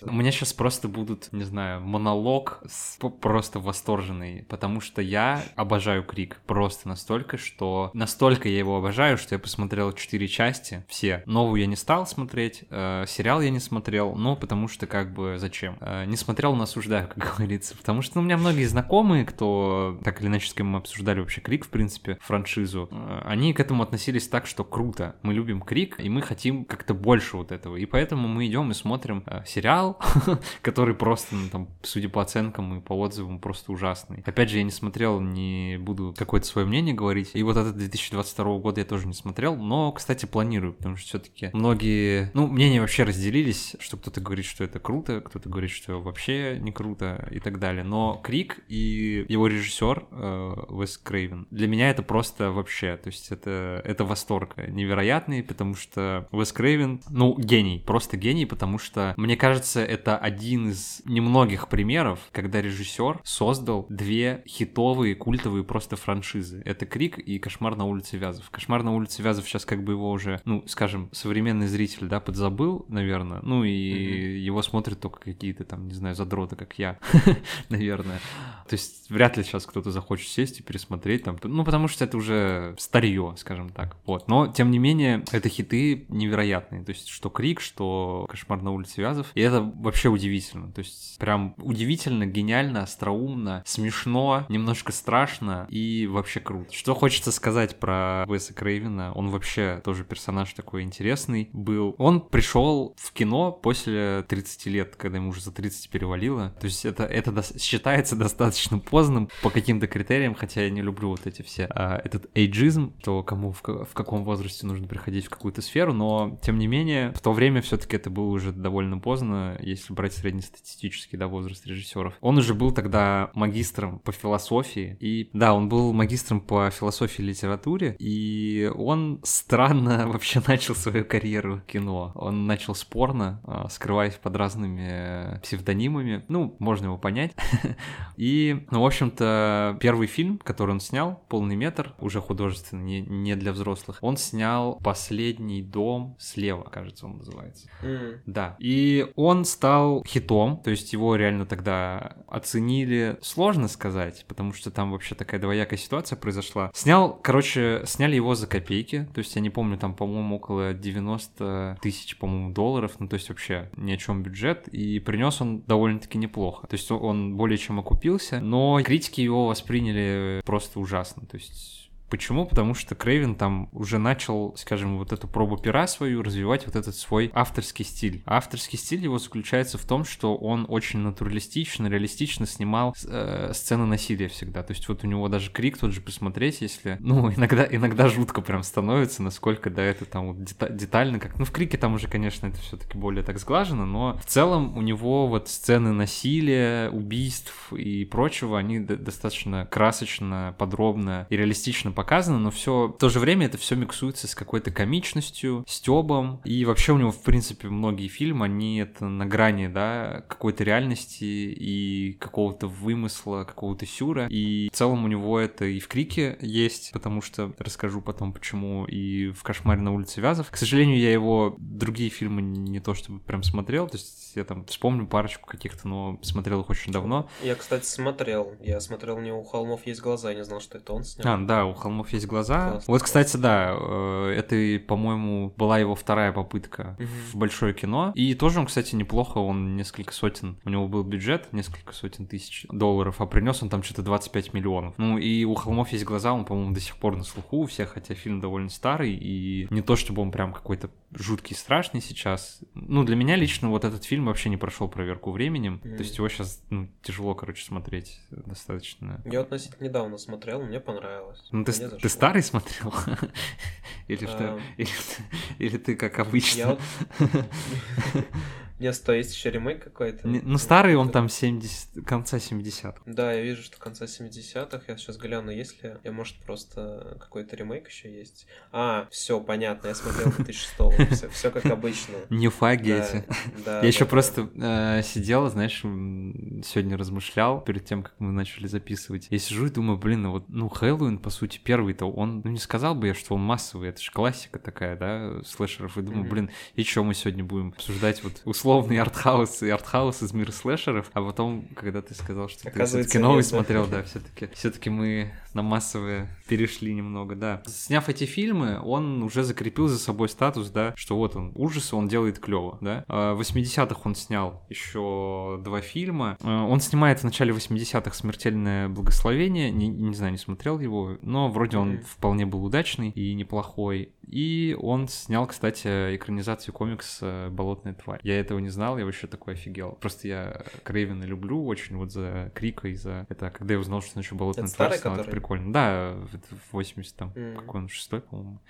Speaker 1: У меня сейчас просто будут, не знаю, монолог с... просто восторженный, потому что я обожаю Крик просто настолько, что настолько я его обожаю, что я посмотрел четыре части, все. Новую я не стал смотреть, э, сериал я не смотрел, ну, потому что как бы зачем? Э, не смотрел, но осуждаю, как говорится, потому что ну, у меня многие знакомые, кто так или иначе с кем мы обсуждали вообще Крик, в принципе, франшизу, э, они к этому относились так, что круто, мы любим Крик, и мы хотим как-то больше вот этого, и поэтому мы идем и смотрим э, сериал, который просто, ну, там, судя по оценкам и по отзывам, просто ужасный. Опять же, я не смотрел, не буду какое-то свое мнение говорить. И вот этот 2022 год я тоже не смотрел, но, кстати, планирую, потому что все-таки многие, ну, мнения вообще разделились, что кто-то говорит, что это круто, кто-то говорит, что вообще не круто и так далее. Но Крик и его режиссер э, Вес Крейвен, для меня это просто вообще, то есть это, это восторг невероятный, потому что Вес Крейвен, ну, гений, просто гений, потому что, мне кажется, это один из немногих примеров, когда режиссер создал две хитовые, культовые просто франшизы. Это Крик и Кошмар на улице Вязов. Кошмар на улице Вязов сейчас как бы его уже, ну, скажем, современный зритель, да, подзабыл, наверное. Ну и mm-hmm. его смотрят только какие-то там, не знаю, задроты, как я, наверное. То есть вряд ли сейчас кто-то захочет сесть и пересмотреть там, ну, потому что это уже старье, скажем так. Вот. Но, тем не менее, это хиты невероятные. То есть что Крик, что Кошмар на улице Вязов. И это вообще удивительно. То есть прям удивительно, гениально, остроумно, смешно, немножко страшно и вообще круто. Что хочется сказать про Веса Крейвена? Он вообще тоже персонаж такой интересный был. Он пришел в кино после 30 лет, когда ему уже за 30 перевалило. То есть это, это до, считается достаточно поздным по каким-то критериям, хотя я не люблю вот эти все. А, этот эйджизм, то кому в, в каком возрасте нужно приходить в какую-то сферу, но тем не менее в то время все-таки это было уже довольно поздно, если брать среднестатистический да, возраст режиссеров. Он уже был тогда магистром по философии, и да, он был магистром по философии и литературе, и он странно вообще начал свою карьеру в кино. Он начал спорно, а, скрываясь под разными псевдонимами, ну, можно его понять. И, ну, в общем-то, первый фильм, который он снял, полный метр, уже художественный, не, не для взрослых, он снял «Последний дом слева», кажется, он называется. Mm. Да. И он стал хитом, то есть его реально тогда оценили, сложно сказать, потому что там вообще такая двоякая ситуация произошла. Снял, короче, сняли его за копейки, то есть я не помню, там, по-моему, около 90 тысяч, по-моему, долларов, ну то есть вообще ни о чем бюджет, и принес он довольно-таки неплохо, то есть он более чем окупился, но критики его восприняли просто ужасно, то есть Почему? Потому что Крейвен там уже начал, скажем, вот эту пробу пера свою развивать вот этот свой авторский стиль. Авторский стиль его заключается в том, что он очень натуралистично, реалистично снимал э, сцены насилия всегда. То есть вот у него даже крик тот же посмотреть, если... Ну, иногда, иногда жутко прям становится, насколько да это там вот детально как... Ну, в крике там уже, конечно, это все таки более так сглажено, но в целом у него вот сцены насилия, убийств и прочего, они достаточно красочно, подробно и реалистично показано, но все в то же время это все миксуется с какой-то комичностью, стебом. И вообще у него, в принципе, многие фильмы, они это на грани, да, какой-то реальности и какого-то вымысла, какого-то сюра. И в целом у него это и в Крике есть, потому что расскажу потом, почему, и в Кошмаре на улице Вязов. К сожалению, я его другие фильмы не то чтобы прям смотрел, то есть я там вспомню парочку каких-то, но смотрел их очень давно.
Speaker 2: Я, кстати, смотрел. Я смотрел у него «У холмов есть глаза», я не знал, что это он снял.
Speaker 1: А, да, «У холмов есть глаза». Классно, вот, кстати, да, э, это, по-моему, была его вторая попытка угу. в большое кино. И тоже он, кстати, неплохо, он несколько сотен, у него был бюджет, несколько сотен тысяч долларов, а принес он там что-то 25 миллионов. Ну и «У холмов есть глаза», он, по-моему, до сих пор на слуху у всех, хотя фильм довольно старый, и не то, чтобы он прям какой-то жуткий, страшный сейчас. Ну, для меня лично вот этот фильм вообще не прошел проверку временем. Mm. То есть его сейчас ну, тяжело, короче, смотреть достаточно.
Speaker 2: Я относительно недавно смотрел, мне понравилось.
Speaker 1: Ну, ты, ты старый смотрел? Или что? Или ты как обычно?
Speaker 2: Нет, то есть еще ремейк какой-то.
Speaker 1: Ну, старый он там 70, конца 70-х.
Speaker 2: Да, я вижу, что конца 70-х. Я сейчас гляну, есть ли. Я, может, просто какой-то ремейк еще есть. А, все, понятно, я смотрел 2006 все, все как обычно.
Speaker 1: Ньюфаги эти. Да, я еще просто э, сидел, знаешь, сегодня размышлял перед тем, как мы начали записывать. Я сижу и думаю, блин, ну вот, ну, Хэллоуин, по сути, первый-то, он, ну, не сказал бы я, что он массовый, это же классика такая, да, слэшеров. И думаю, блин, и что мы сегодня будем обсуждать вот условный артхаус и артхаус из мира слэшеров, а потом, когда ты сказал, что ты все-таки новый нет, смотрел, да, все-таки все-таки мы на массовые перешли немного, да. Сняв эти фильмы, он уже закрепил за собой статус, да, что вот он ужасы, он делает клево, да. А в 80-х он снял еще два фильма. А, он снимает в начале 80-х «Смертельное благословение», не, не знаю, не смотрел его, но вроде он вполне был удачный и неплохой. И он снял, кстати, экранизацию комикса «Болотная тварь». Я это этого не знал, я вообще такой офигел. Просто я Крейвена люблю очень вот за Крика и за это. Когда я узнал, что он еще болотный тварь, стало это прикольно. Да, в 80 там, mm. какой он, шестой, по-моему,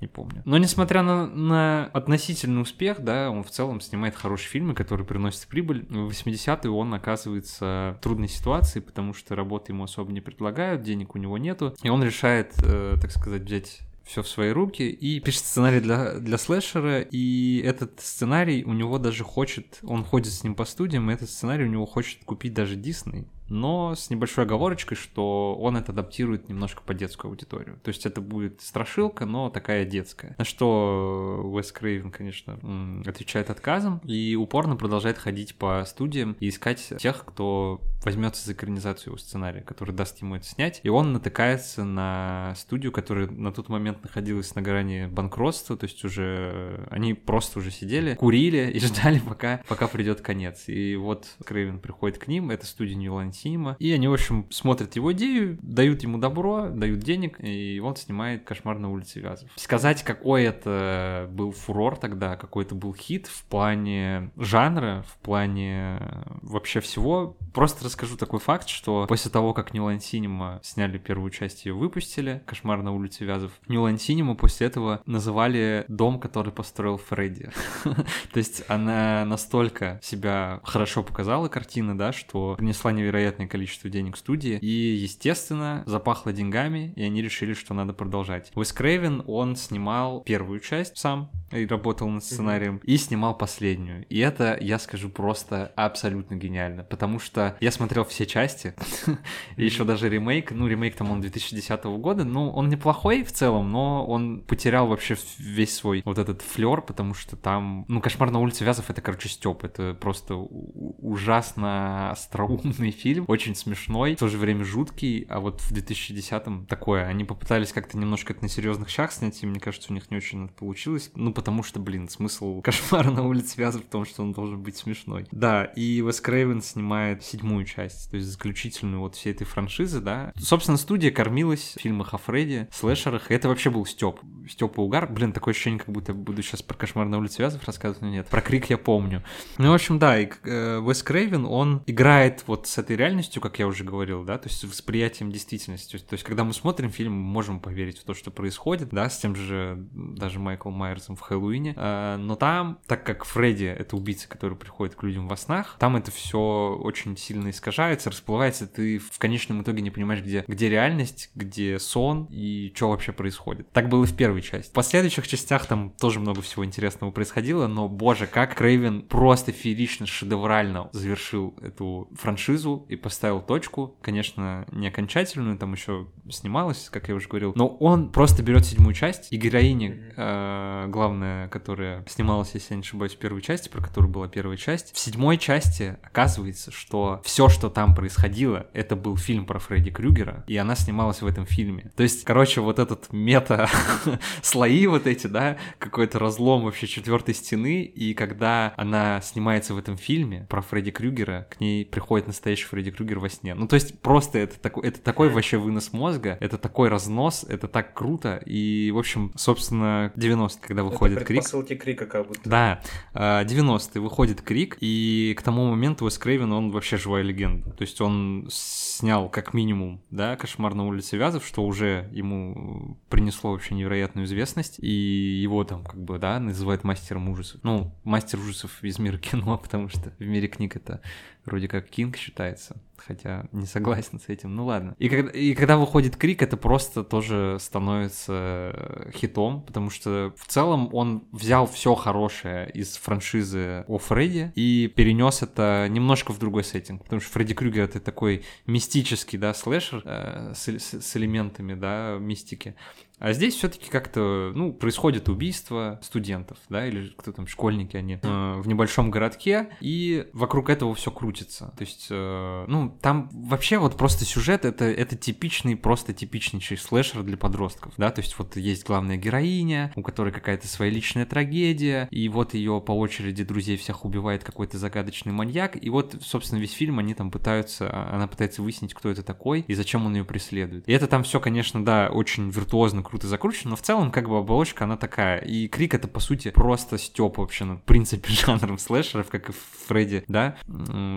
Speaker 1: не помню. Но несмотря на, на относительный успех, да, он в целом снимает хорошие фильмы, которые приносят прибыль. В 80-е он оказывается в трудной ситуации, потому что работы ему особо не предлагают, денег у него нету, и он решает, э, так сказать, взять все в свои руки и пишет сценарий для, для слэшера, и этот сценарий у него даже хочет, он ходит с ним по студиям, и этот сценарий у него хочет купить даже Дисней но с небольшой оговорочкой, что он это адаптирует немножко по детскую аудиторию. То есть это будет страшилка, но такая детская. На что Уэс Крейвен, конечно, отвечает отказом и упорно продолжает ходить по студиям и искать тех, кто возьмется за экранизацию его сценария, который даст ему это снять. И он натыкается на студию, которая на тот момент находилась на грани банкротства, то есть уже они просто уже сидели, курили и ждали, пока, пока придет конец. И вот Крейвен приходит к ним, это студия New Line Cinema. И они, в общем, смотрят его идею, дают ему добро, дают денег, и он снимает «Кошмар на улице Вязов». Сказать, какой это был фурор тогда, какой это был хит в плане жанра, в плане вообще всего, просто расскажу такой факт, что после того, как New Line Cinema сняли первую часть и выпустили, «Кошмар на улице Вязов», New Line Cinema после этого называли дом, который построил Фредди. То есть она настолько себя хорошо показала, картина, да, что принесла невероятно невероятное количество денег студии, и, естественно, запахло деньгами, и они решили, что надо продолжать. Уэс Крейвен, он снимал первую часть сам, и работал над сценарием, mm-hmm. и снимал последнюю. И это, я скажу, просто абсолютно гениально, потому что я смотрел все части, и еще даже ремейк, ну, ремейк там он 2010 года, ну, он неплохой в целом, но он потерял вообще весь свой вот этот флер, потому что там, ну, «Кошмар на улице Вязов» — это, короче, стёб, это просто ужасно остроумный фильм, фильм, очень смешной, в то же время жуткий, а вот в 2010-м такое. Они попытались как-то немножко это на серьезных щах снять, и мне кажется, у них не очень это получилось. Ну, потому что, блин, смысл кошмара на улице связан в том, что он должен быть смешной. Да, и Вес Крейвен снимает седьмую часть, то есть заключительную вот всей этой франшизы, да. Собственно, студия кормилась в фильмах о Фредди, слэшерах, и это вообще был Степ. Степ и угар. Блин, такое ощущение, как будто буду сейчас про кошмар на улице Вязов рассказывать, но нет. Про крик я помню. Ну, в общем, да, и э, Вес Крейвен, он играет вот с этой реальностью, как я уже говорил, да, то есть восприятием действительности. То есть, когда мы смотрим фильм, мы можем поверить в то, что происходит, да, с тем же даже Майкл Майерсом в Хэллоуине. Э, но там, так как Фредди — это убийца, который приходит к людям во снах, там это все очень сильно искажается, расплывается, ты в конечном итоге не понимаешь, где, где реальность, где сон и что вообще происходит. Так было в первой части. В последующих частях там тоже много всего интересного происходило, но, боже, как Крейвен просто феерично, шедеврально завершил эту франшизу и поставил точку. Конечно, не окончательную, там еще снималось, как я уже говорил, но он просто берет седьмую часть, и героиня, э, главная, которая снималась, если я не ошибаюсь, в первой части, про которую была первая часть, в седьмой части оказывается, что все, что там происходило, это был фильм про Фредди Крюгера, и она снималась в этом фильме. То есть, короче, вот этот мета слои вот эти, да, какой-то разлом вообще четвертой стены, и когда она снимается в этом фильме про Фредди Крюгера, к ней приходит настоящий Фредди Крюгер во сне. Ну, то есть, просто это такой, это такой вообще вынос мозга, это такой разнос, это так круто, и, в общем, собственно, 90 когда выходит это Крик.
Speaker 2: Крика как будто.
Speaker 1: Да, 90-е выходит Крик, и к тому моменту Уэс Крейвен, он вообще живая легенда. То есть он снял как минимум, да, «Кошмар на улице Вязов», что уже ему принесло вообще невероятную известность, и его там как бы, да, называют мастером ужасов. Ну, мастер ужасов из мира кино, потому что в мире книг это вроде как Кинг считается, хотя не согласен с этим, ну ладно. И когда, и когда выходит Крик, это просто тоже становится хитом, потому что в целом он взял все хорошее из франшизы о Фредди и перенес это немножко в другой сеттинг, потому что Фредди Крюгер это такой мистический, да, слэшер э, с, с, с элементами, да, мистики. А здесь все-таки как-то, ну, происходит убийство студентов, да, или кто там, школьники они, э, в небольшом городке, и вокруг этого все крутится. То есть, э, ну, там вообще вот просто сюжет это, это типичный, просто типичнейший слэшер для подростков, да, то есть вот есть главная героиня, у которой какая-то своя личная трагедия, и вот ее по очереди друзей всех убивает какой-то загадочный маньяк, и вот, собственно, весь фильм они там пытаются, а, она пытается выяснить, кто это такой и зачем он ее преследует. И это там все, конечно, да, очень виртуозно круто закручено, но в целом как бы оболочка она такая. И Крик это по сути просто степ вообще над принципе жанром слэшеров, как и Фредди, да?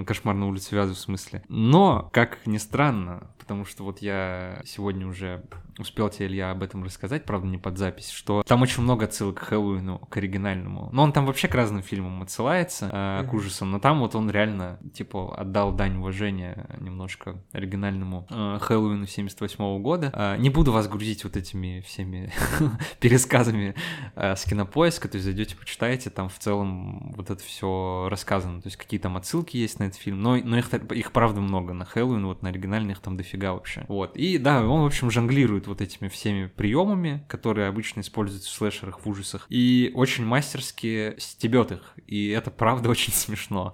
Speaker 1: Кошмар на улице Вязов в смысле. Но, как ни странно, потому что вот я сегодня уже успел тебе, Илья, об этом рассказать, правда, не под запись, что там очень много отсылок к Хэллоуину, к оригинальному. Но он там вообще к разным фильмам отсылается, э, к ужасам, но там вот он реально, типа, отдал дань уважения немножко оригинальному э, Хэллоуину 78 года. Э, не буду вас грузить вот этими всеми пересказами э, с кинопоиска, то есть зайдете, почитаете, там в целом вот это все рассказано, то есть какие там отсылки есть на этот фильм, но, но их, их правда много на Хэллоуин, вот на оригинальных там дофига вообще. Вот, и да, он, в общем, жонглирует вот этими всеми приемами, которые обычно используются в слэшерах, в ужасах, и очень мастерски стебет их, и это правда очень смешно.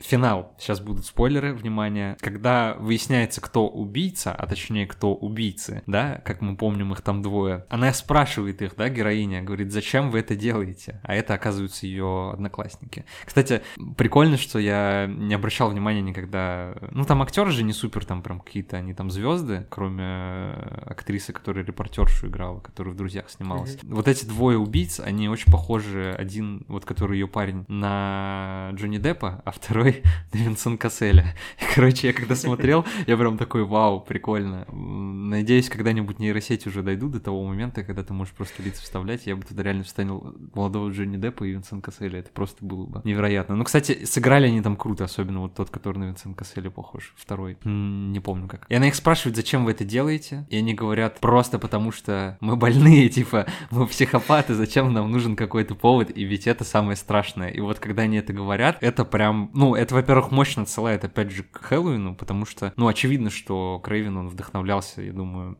Speaker 1: Финал. Сейчас будут спойлеры, внимание. Когда выясняется, кто убийца, а точнее, кто убийцы, да, как мы помним, их там двое, она спрашивает их, да, героиня, говорит, зачем вы это делаете? А это, оказывается, ее одноклассники. Кстати, прикольно, что я не обращал внимания никогда... Ну, там актеры же не супер, там прям какие-то они там звезды, кроме актрисы, которая репортершу играла, которая в «Друзьях» снималась. Mm-hmm. Вот эти двое убийц, они очень похожи. Один, вот который ее парень, на Джонни Деппа, а второй второй Винсент Касселя. Короче, я когда смотрел, я прям такой, вау, прикольно. Надеюсь, когда-нибудь нейросети уже дойдут до того момента, когда ты можешь просто лица вставлять. Я бы туда реально вставил молодого Джонни Деппа и Винсент Касселя. Это просто было бы невероятно. Ну, кстати, сыграли они там круто, особенно вот тот, который на Винсент Касселя похож. Второй. Не помню как. И она их спрашивает, зачем вы это делаете? И они говорят, просто потому что мы больные, типа, мы психопаты, зачем нам нужен какой-то повод? И ведь это самое страшное. И вот когда они это говорят, это прям, ну, это, во-первых, мощно отсылает, опять же, к Хэллоуину, потому что, ну, очевидно, что Крейвен, он вдохновлялся, я думаю,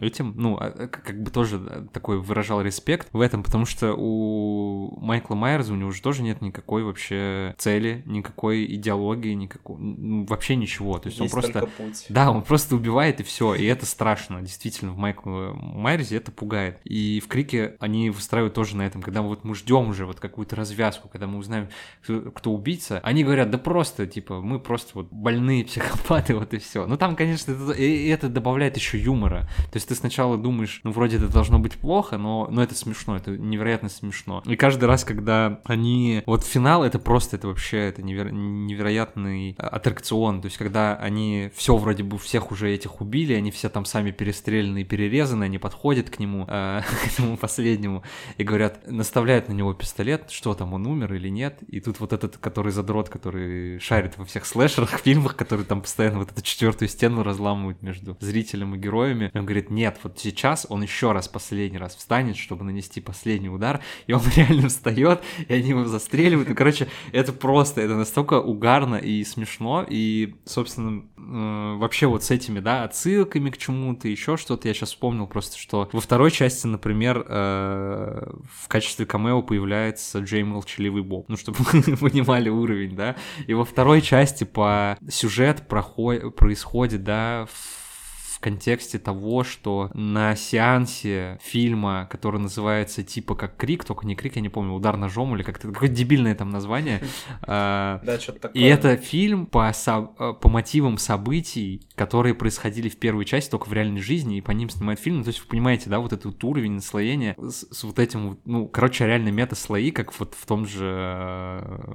Speaker 1: этим, ну, а, как бы тоже такой выражал респект в этом, потому что у Майкла Майерза у него же тоже нет никакой вообще цели, никакой идеологии, никакой, ну, вообще ничего. То есть, есть он просто...
Speaker 2: Путь.
Speaker 1: Да, он просто убивает и все, и это страшно, действительно, в Майкле Майерзе это пугает. И в Крике они выстраивают тоже на этом, когда вот мы ждем уже вот какую-то развязку, когда мы узнаем, кто, кто убийца, они говорят, да просто, типа, мы просто вот больные психопаты, вот и все. Ну там, конечно, это, и это добавляет еще юмора. То есть ты сначала думаешь, ну вроде это должно быть плохо, но, но это смешно, это невероятно смешно. И каждый раз, когда они... Вот финал, это просто, это вообще, это неверо... невероятный аттракцион. То есть когда они все вроде бы всех уже этих убили, они все там сами перестреляны и перерезаны, они подходят к нему, э, к этому последнему, и говорят, наставляют на него пистолет, что там, он умер или нет. И тут вот этот, который задрот, который шарит во всех слэшерах, фильмах, который там постоянно вот эту четвертую стену разламывает между зрителем и героями, он говорит, нет, вот сейчас он еще раз, последний раз встанет, чтобы нанести последний удар, и он реально встает, и они его застреливают. Ну, короче, это просто, это настолько угарно и смешно, и, собственно, э, вообще вот с этими, да, отсылками к чему-то, еще что-то, я сейчас вспомнил просто, что во второй части, например, э, в качестве камео появляется Джей Молчаливый Боб, ну, чтобы вы понимали уровень, да, и во второй части по сюжет проходит, происходит, да, в контексте того, что на сеансе фильма, который называется типа как Крик, только не Крик, я не помню, Удар ножом или как-то какое-то дебильное там название.
Speaker 2: А, да, что-то такое.
Speaker 1: И это фильм по, э, по мотивам событий, которые происходили в первой части только в реальной жизни, и по ним снимают фильм. Ну, то есть вы понимаете, да, вот этот уровень наслоения с, с вот этим, ну, короче, реально мета-слои, как вот в том же э,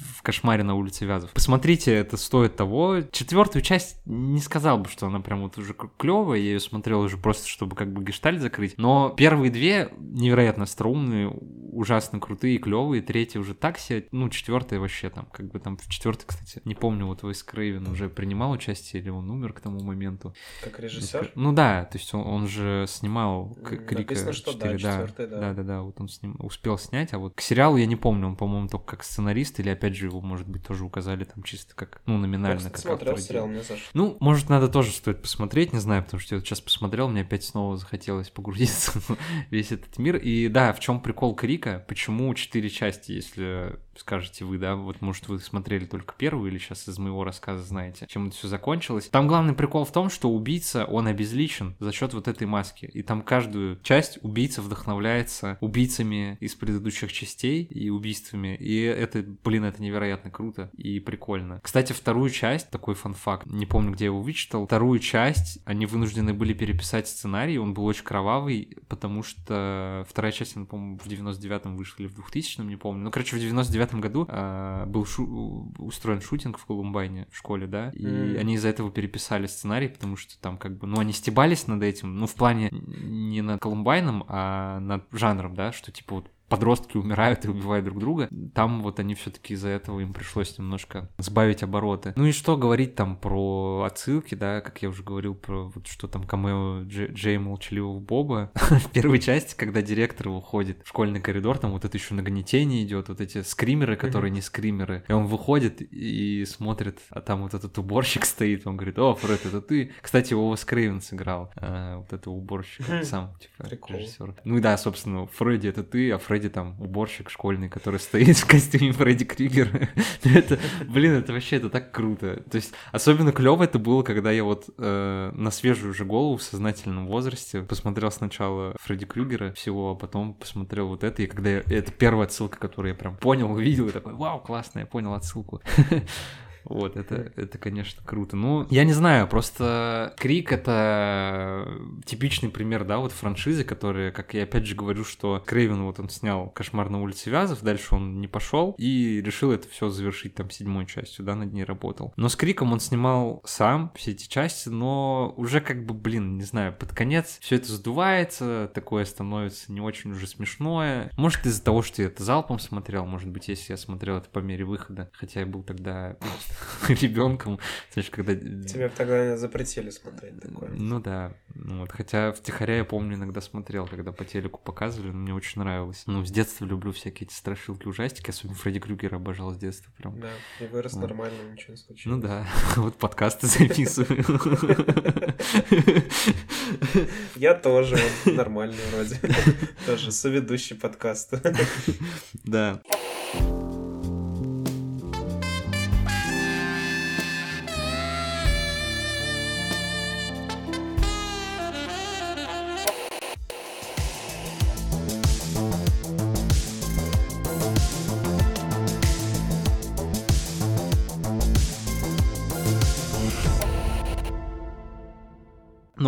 Speaker 1: в кошмаре на улице Вязов. Посмотрите, это стоит того. Четвертую часть не сказал бы, что она прям вот уже клевая. Я ее смотрел уже просто, чтобы как бы гештальт закрыть. Но первые две невероятно струнные, ужасно крутые, клевые. Третья уже так себе. Ну, четвертая вообще там, как бы там в четвертой, кстати, не помню, вот Вейс Крейвен уже принимал участие или он умер к тому моменту.
Speaker 2: Как режиссер?
Speaker 1: Ну да, то есть он, он же снимал Крика
Speaker 2: Написано, что 4, да, да.
Speaker 1: Да, да, да, вот он сним, успел снять, а вот к сериалу я не помню, он, по-моему, только как сценарист или опять же его, может быть, тоже указали там чисто как, ну, номинально. Я,
Speaker 2: как смотрел сериал, мне зашло.
Speaker 1: Ну, может, надо тоже стоит посмотреть, не знаю, потому что я вот сейчас посмотрел, мне опять снова захотелось погрузиться в весь этот мир. И да, в чем прикол Крика, почему четыре части, если скажете вы, да, вот может вы смотрели только первую или сейчас из моего рассказа знаете, чем это все закончилось. Там главный прикол в том, что убийца, он обезличен за счет вот этой маски. И там каждую часть убийца вдохновляется убийцами из предыдущих частей и убийствами. И это, блин, это невероятно круто и прикольно. Кстати, вторую часть, такой фан-факт, не помню, где я его вычитал, вторую часть они вынуждены были переписать сценарий, он был очень кровавый, потому что вторая часть, она, по-моему, в 99-м вышла или в 2000-м, не помню. Ну, короче, в 99-м году э, был шу- устроен шутинг в Колумбайне в школе, да, и mm. они из-за этого переписали сценарий, потому что там как бы, ну, они стебались над этим, ну, в плане не над Колумбайном, а над жанром, да, что типа вот подростки умирают и убивают друг друга. Там вот они все-таки из-за этого им пришлось немножко сбавить обороты. Ну и что говорить там про отсылки, да, как я уже говорил про вот что там камео Дж Джей Молчаливого Боба в первой части, когда директор выходит в школьный коридор, там вот это еще нагнетение идет, вот эти скримеры, которые не скримеры, и он выходит и смотрит, а там вот этот уборщик стоит, он говорит, о, Фред, это ты. Кстати, его Скрейвен сыграл, а, вот этого уборщика, сам, типа, режиссер. Ну и да, собственно, Фредди это ты, а Фредди Фредди там уборщик школьный, который стоит в костюме Фредди Кригера. это, блин, это вообще это так круто. То есть особенно клево это было, когда я вот э, на свежую уже голову в сознательном возрасте посмотрел сначала Фредди Крюгера всего, а потом посмотрел вот это, и когда я, это первая отсылка, которую я прям понял, увидел, и такой, вау, классно, я понял отсылку. Вот, это, это, конечно, круто. Ну, я не знаю, просто Крик — это типичный пример, да, вот франшизы, которые, как я опять же говорю, что Крейвен вот он снял «Кошмар на улице Вязов», дальше он не пошел и решил это все завершить там седьмой частью, да, над ней работал. Но с Криком он снимал сам все эти части, но уже как бы, блин, не знаю, под конец все это сдувается, такое становится не очень уже смешное. Может, из-за того, что я это залпом смотрел, может быть, если я смотрел это по мере выхода, хотя я был тогда ребенком, знаешь, когда...
Speaker 2: Тебе тогда запретили смотреть такое.
Speaker 1: Ну да, ну вот, хотя втихаря я помню, иногда смотрел, когда по телеку показывали, мне очень нравилось. Ну, с детства люблю всякие эти страшилки, ужастики, особенно Фредди Крюгера обожал с детства прям.
Speaker 2: Да, и вырос вот. нормально, ничего не случилось.
Speaker 1: Ну да, вот подкасты записываю.
Speaker 2: Я тоже нормальный вроде. Тоже соведущий подкаста.
Speaker 1: Да.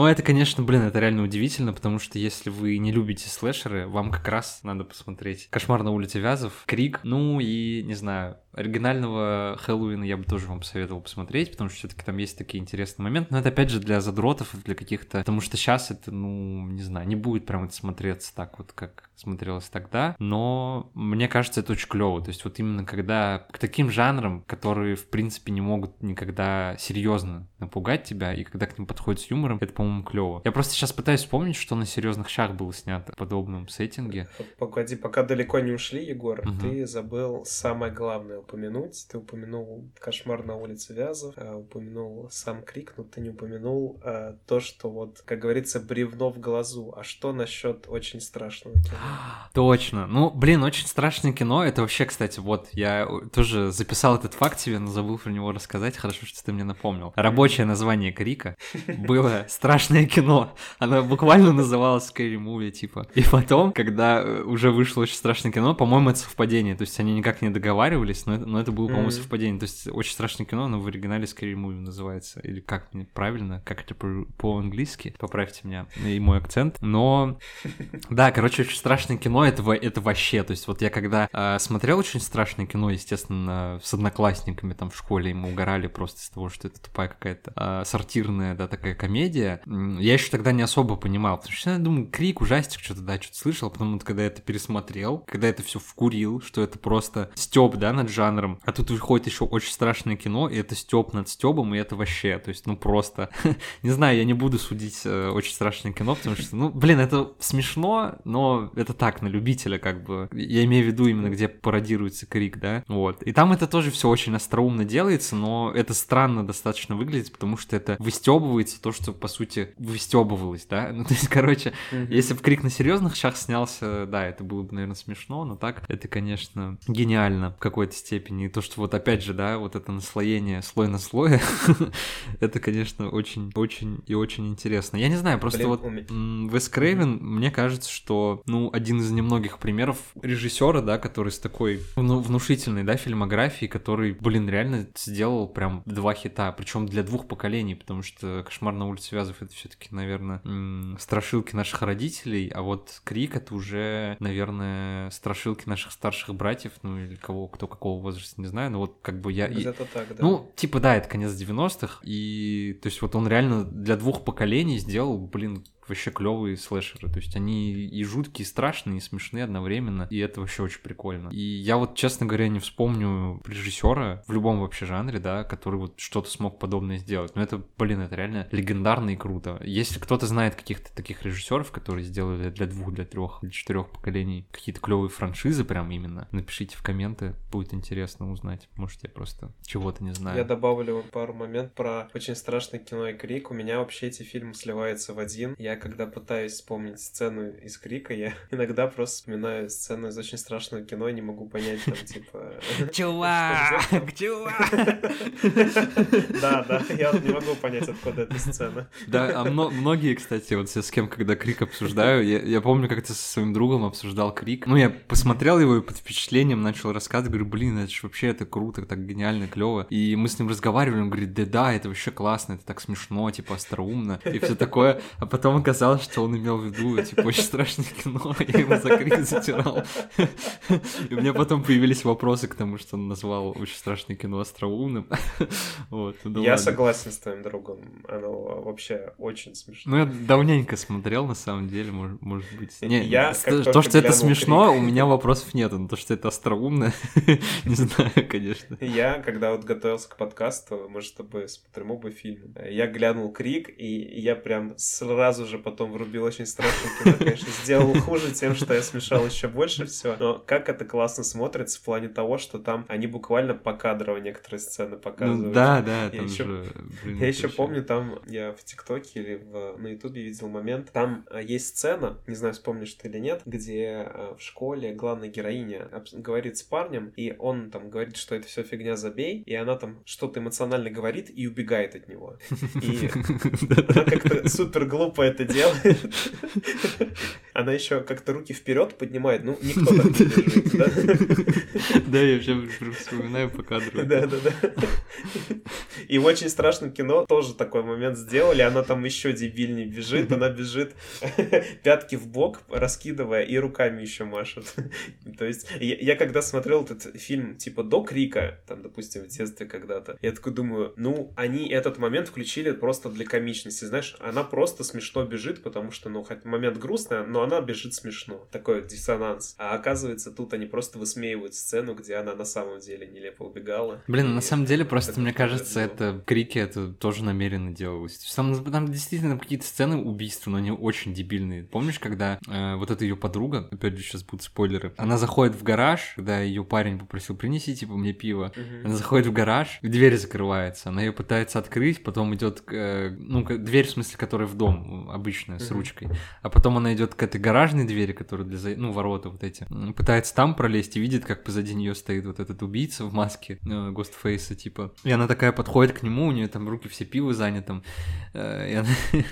Speaker 1: Ну, это, конечно, блин, это реально удивительно, потому что если вы не любите слэшеры, вам как раз надо посмотреть «Кошмар на улице Вязов», «Крик», ну и, не знаю, оригинального Хэллоуина я бы тоже вам посоветовал посмотреть, потому что все-таки там есть такие интересные моменты. Но это опять же для задротов, для каких-то. Потому что сейчас это, ну, не знаю, не будет прям это смотреться так вот, как смотрелось тогда. Но мне кажется, это очень клево. То есть, вот именно когда к таким жанрам, которые, в принципе, не могут никогда серьезно напугать тебя, и когда к ним подходит с юмором, это, по-моему, клево. Я просто сейчас пытаюсь вспомнить, что на серьезных шах было снято в подобном сеттинге.
Speaker 2: Погоди, пока далеко не ушли, Егор, угу. ты забыл самое главное упомянуть. Ты упомянул «Кошмар на улице Вязов», а, упомянул сам Крик, но ты не упомянул а, то, что вот, как говорится, бревно в глазу. А что насчет очень страшного кино?
Speaker 1: Точно. Ну, блин, очень страшное кино. Это вообще, кстати, вот, я тоже записал этот факт себе, но забыл про него рассказать. Хорошо, что ты мне напомнил. Рабочее название Крика было «Страшное кино». Оно буквально называлось Scary Movie, типа. И потом, когда э, уже вышло очень страшное кино, по-моему, это совпадение. То есть они никак не договаривались, но это, но это было, по-моему, mm-hmm. совпадение. То есть очень страшное кино, оно в оригинале Scary Movie называется. Или как мне правильно, как это по-английски? Поправьте меня и мой акцент. Но, да, короче, очень страшное кино, это, это вообще. То есть вот я когда э, смотрел очень страшное кино, естественно, с одноклассниками там в школе, мы угорали просто из того, что это тупая какая-то э, сортирная, да, такая комедия. Я еще тогда не особо понимал, потому что я думаю, крик, ужастик, что-то, да, что-то слышал, а потом вот когда я это пересмотрел, когда это все вкурил, что это просто стёб, да, над жанром, жанром. А тут выходит еще очень страшное кино, и это стёб над стёбом, и это вообще, то есть, ну просто, не знаю, я не буду судить э, очень страшное кино, потому что, ну, блин, это смешно, но это так, на любителя, как бы. Я имею в виду именно, где пародируется крик, да, вот. И там это тоже все очень остроумно делается, но это странно достаточно выглядит, потому что это выстебывается то, что, по сути, выстебывалось, да. Ну, то есть, короче, если бы крик на серьезных шах снялся, да, это было бы, наверное, смешно, но так это, конечно, гениально в какой-то степени степени. И то, что вот опять же, да, вот это наслоение слой на слое, это, конечно, очень, очень и очень интересно. Я не знаю, просто Блин, вот уме... Вес Крейвен, мне кажется, что, ну, один из немногих примеров режиссера, да, который с такой ну, внушительной, да, фильмографией, который, блин, реально сделал прям два хита, причем для двух поколений, потому что «Кошмар на улице Вязов» это все таки наверное, страшилки наших родителей, а вот «Крик» это уже, наверное, страшилки наших старших братьев, ну, или кого, кто какого возрасте, не знаю, но вот как бы я...
Speaker 2: Это так, да.
Speaker 1: Ну, типа, да, это конец 90-х, и, то есть, вот он реально для двух поколений сделал, блин, вообще клевые слэшеры. То есть они и жуткие, и страшные, и смешные одновременно. И это вообще очень прикольно. И я вот, честно говоря, не вспомню режиссера в любом вообще жанре, да, который вот что-то смог подобное сделать. Но это, блин, это реально легендарно и круто. Если кто-то знает каких-то таких режиссеров, которые сделали для двух, для трех, для четырех поколений какие-то клевые франшизы, прям именно, напишите в комменты, будет интересно узнать. Может, я просто чего-то не знаю.
Speaker 2: Я добавлю пару моментов про очень страшное кино и крик. У меня вообще эти фильмы сливаются в один. Я когда пытаюсь вспомнить сцену из Крика, я иногда просто вспоминаю сцену из очень страшного кино и не могу понять, там, типа...
Speaker 1: Чувак! Чувак!
Speaker 2: Да, да, я не могу понять, откуда эта сцена.
Speaker 1: Да, а многие, кстати, вот я с кем, когда Крик обсуждаю, я помню, как-то со своим другом обсуждал Крик. Ну, я посмотрел его и под впечатлением начал рассказывать, говорю, блин, это же вообще это круто, так гениально, клево. И мы с ним разговаривали, он говорит, да, да, это вообще классно, это так смешно, типа остроумно и все такое. А потом казалось, что он имел в виду, типа, очень страшное кино, я ему за крик затирал. И у меня потом появились вопросы к тому, что он назвал очень страшное кино остроумным.
Speaker 2: Вот, ну, я согласен с твоим другом, оно вообще очень смешно.
Speaker 1: Ну, я давненько смотрел, на самом деле, может, может быть. Не, я, то, что это смешно, крик... у меня вопросов нет, но то, что это остроумно, не знаю, конечно.
Speaker 2: Я, когда вот готовился к подкасту, мы с тобой смотрим оба фильма, я глянул «Крик», и я прям сразу же потом врубил очень страшное кино, конечно, сделал хуже тем, что я смешал еще больше все. Но как это классно смотрится в плане того, что там они буквально покадрово некоторые сцены показывают.
Speaker 1: Ну, да, да,
Speaker 2: я еще, же, блин, Я еще помню, там я в ТикТоке или в, на Ютубе видел момент, там а, есть сцена, не знаю, вспомнишь ты или нет, где а, в школе главная героиня говорит с парнем, и он там говорит, что это все фигня, забей, и она там что-то эмоционально говорит и убегает от него. И она как-то супер глупо это делает. Она еще как-то руки вперед поднимает. Ну, никто так не бежит,
Speaker 1: да? Да, я вообще вспоминаю по кадру.
Speaker 2: Да, да, да. И в очень страшном кино тоже такой момент сделали. Она там еще дебильнее бежит. Она бежит пятки в бок, раскидывая, и руками еще машет. То есть, я, я когда смотрел этот фильм, типа, до Крика, там, допустим, в детстве когда-то, я такой думаю, ну, они этот момент включили просто для комичности. Знаешь, она просто смешно бежит, потому что, ну, хоть момент грустный, но она бежит смешно. Такой диссонанс. А оказывается, тут они просто высмеивают сцену, где она на самом деле нелепо убегала.
Speaker 1: Блин, на самом деле, просто мне кажется, это крики, это тоже намеренно делалось. Там, там действительно какие-то сцены убийства, но они очень дебильные. Помнишь, когда э, вот эта ее подруга, опять же, сейчас будут спойлеры, она заходит в гараж, когда ее парень попросил принести, типа, мне пиво. Угу. Она заходит в гараж, дверь закрывается, она ее пытается открыть, потом идет, э, ну, дверь, в смысле, которая в дом, обычная, с ручкой. А потом она идет к этой гаражной двери, которая для, ну, ворота вот эти, пытается там пролезть и видит, как позади нее стоит вот этот убийца в маске э, Гостфейса, типа. И она такая подходит к нему, у нее там руки все пиво заняты, э, и она,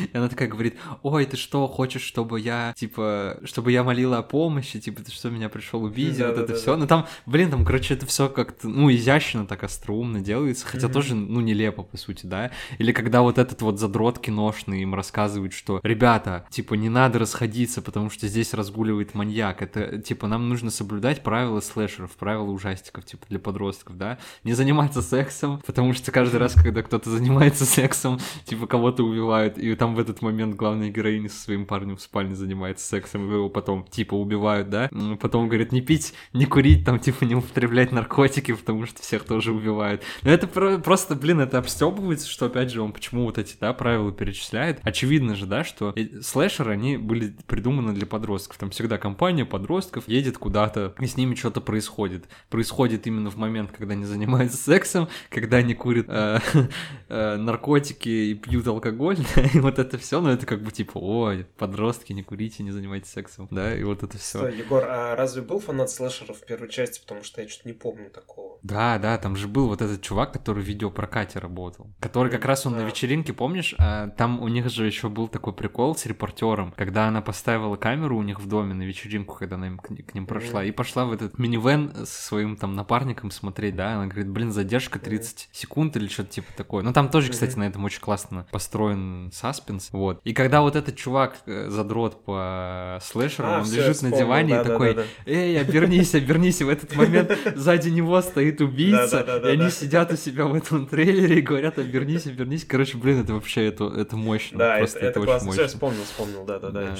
Speaker 1: и она такая говорит, ой, ты что, хочешь, чтобы я, типа, чтобы я молила о помощи, типа, ты что, меня пришел убить, да, вот да, это да, все. Да. Ну там, блин, там, короче, это все как-то, ну, изящно, так остроумно делается, хотя mm-hmm. тоже, ну, нелепо, по сути, да. Или когда вот этот вот задрот киношный им рассказывает, что, ребята, типа, не надо расходиться, потому что здесь разгуливает маньяк. Это, типа, нам нужно соблюдать правила слэшеров, правила ужастиков, типа, для подростков, да. Не заниматься сексом, потому что каждый раз, когда кто-то занимается сексом, типа, кого-то убивают, и там в этот момент главная героиня со своим парнем в спальне занимается сексом, и его потом, типа, убивают, да. Потом говорит, не пить, не курить, там, типа, не употреблять наркотики, потому что всех тоже убивают. Но это просто, блин, это обстебывается, что, опять же, он почему вот эти, да, правила перечисляет. Очевидно же, да, что слэшеры, они были придуманы для подростков. Там всегда компания подростков едет куда-то, и с ними что-то происходит. Происходит именно в момент, когда они занимаются сексом, когда они курят э, э, наркотики и пьют алкоголь, да, и вот это все, но это как бы типа, ой, подростки, не курите, не занимайтесь сексом, да, и вот это все.
Speaker 2: Стой, Егор, а разве был фанат слэшеров в первой части, потому что я что-то не помню такого?
Speaker 1: Да, да, там же был вот этот чувак, который в видеопрокате работал, который как раз он да. на вечеринке, помнишь, а, там у них же еще был такой прикол с репортером, когда она поставила камеру у них в доме на вечеринку, когда она им к, к ним прошла, mm-hmm. и пошла в этот минивэн со своим там напарником смотреть, да, она говорит, блин, задержка 30 mm-hmm. секунд или что-то типа такое. Ну там тоже, кстати, mm-hmm. на этом очень классно построен саспенс, вот. И когда вот этот чувак э, задрот по слэшеру, а, он все, лежит на диване да, и да, такой, да, да. эй, обернись, обернись, и в этот момент сзади него стоит убийца, и они сидят у себя в этом трейлере и говорят, обернись, обернись. Короче, блин, это вообще, это, это мощно.
Speaker 2: Да, это, это, очень классно. Все, вспомнил, вспомнил, да-да-да.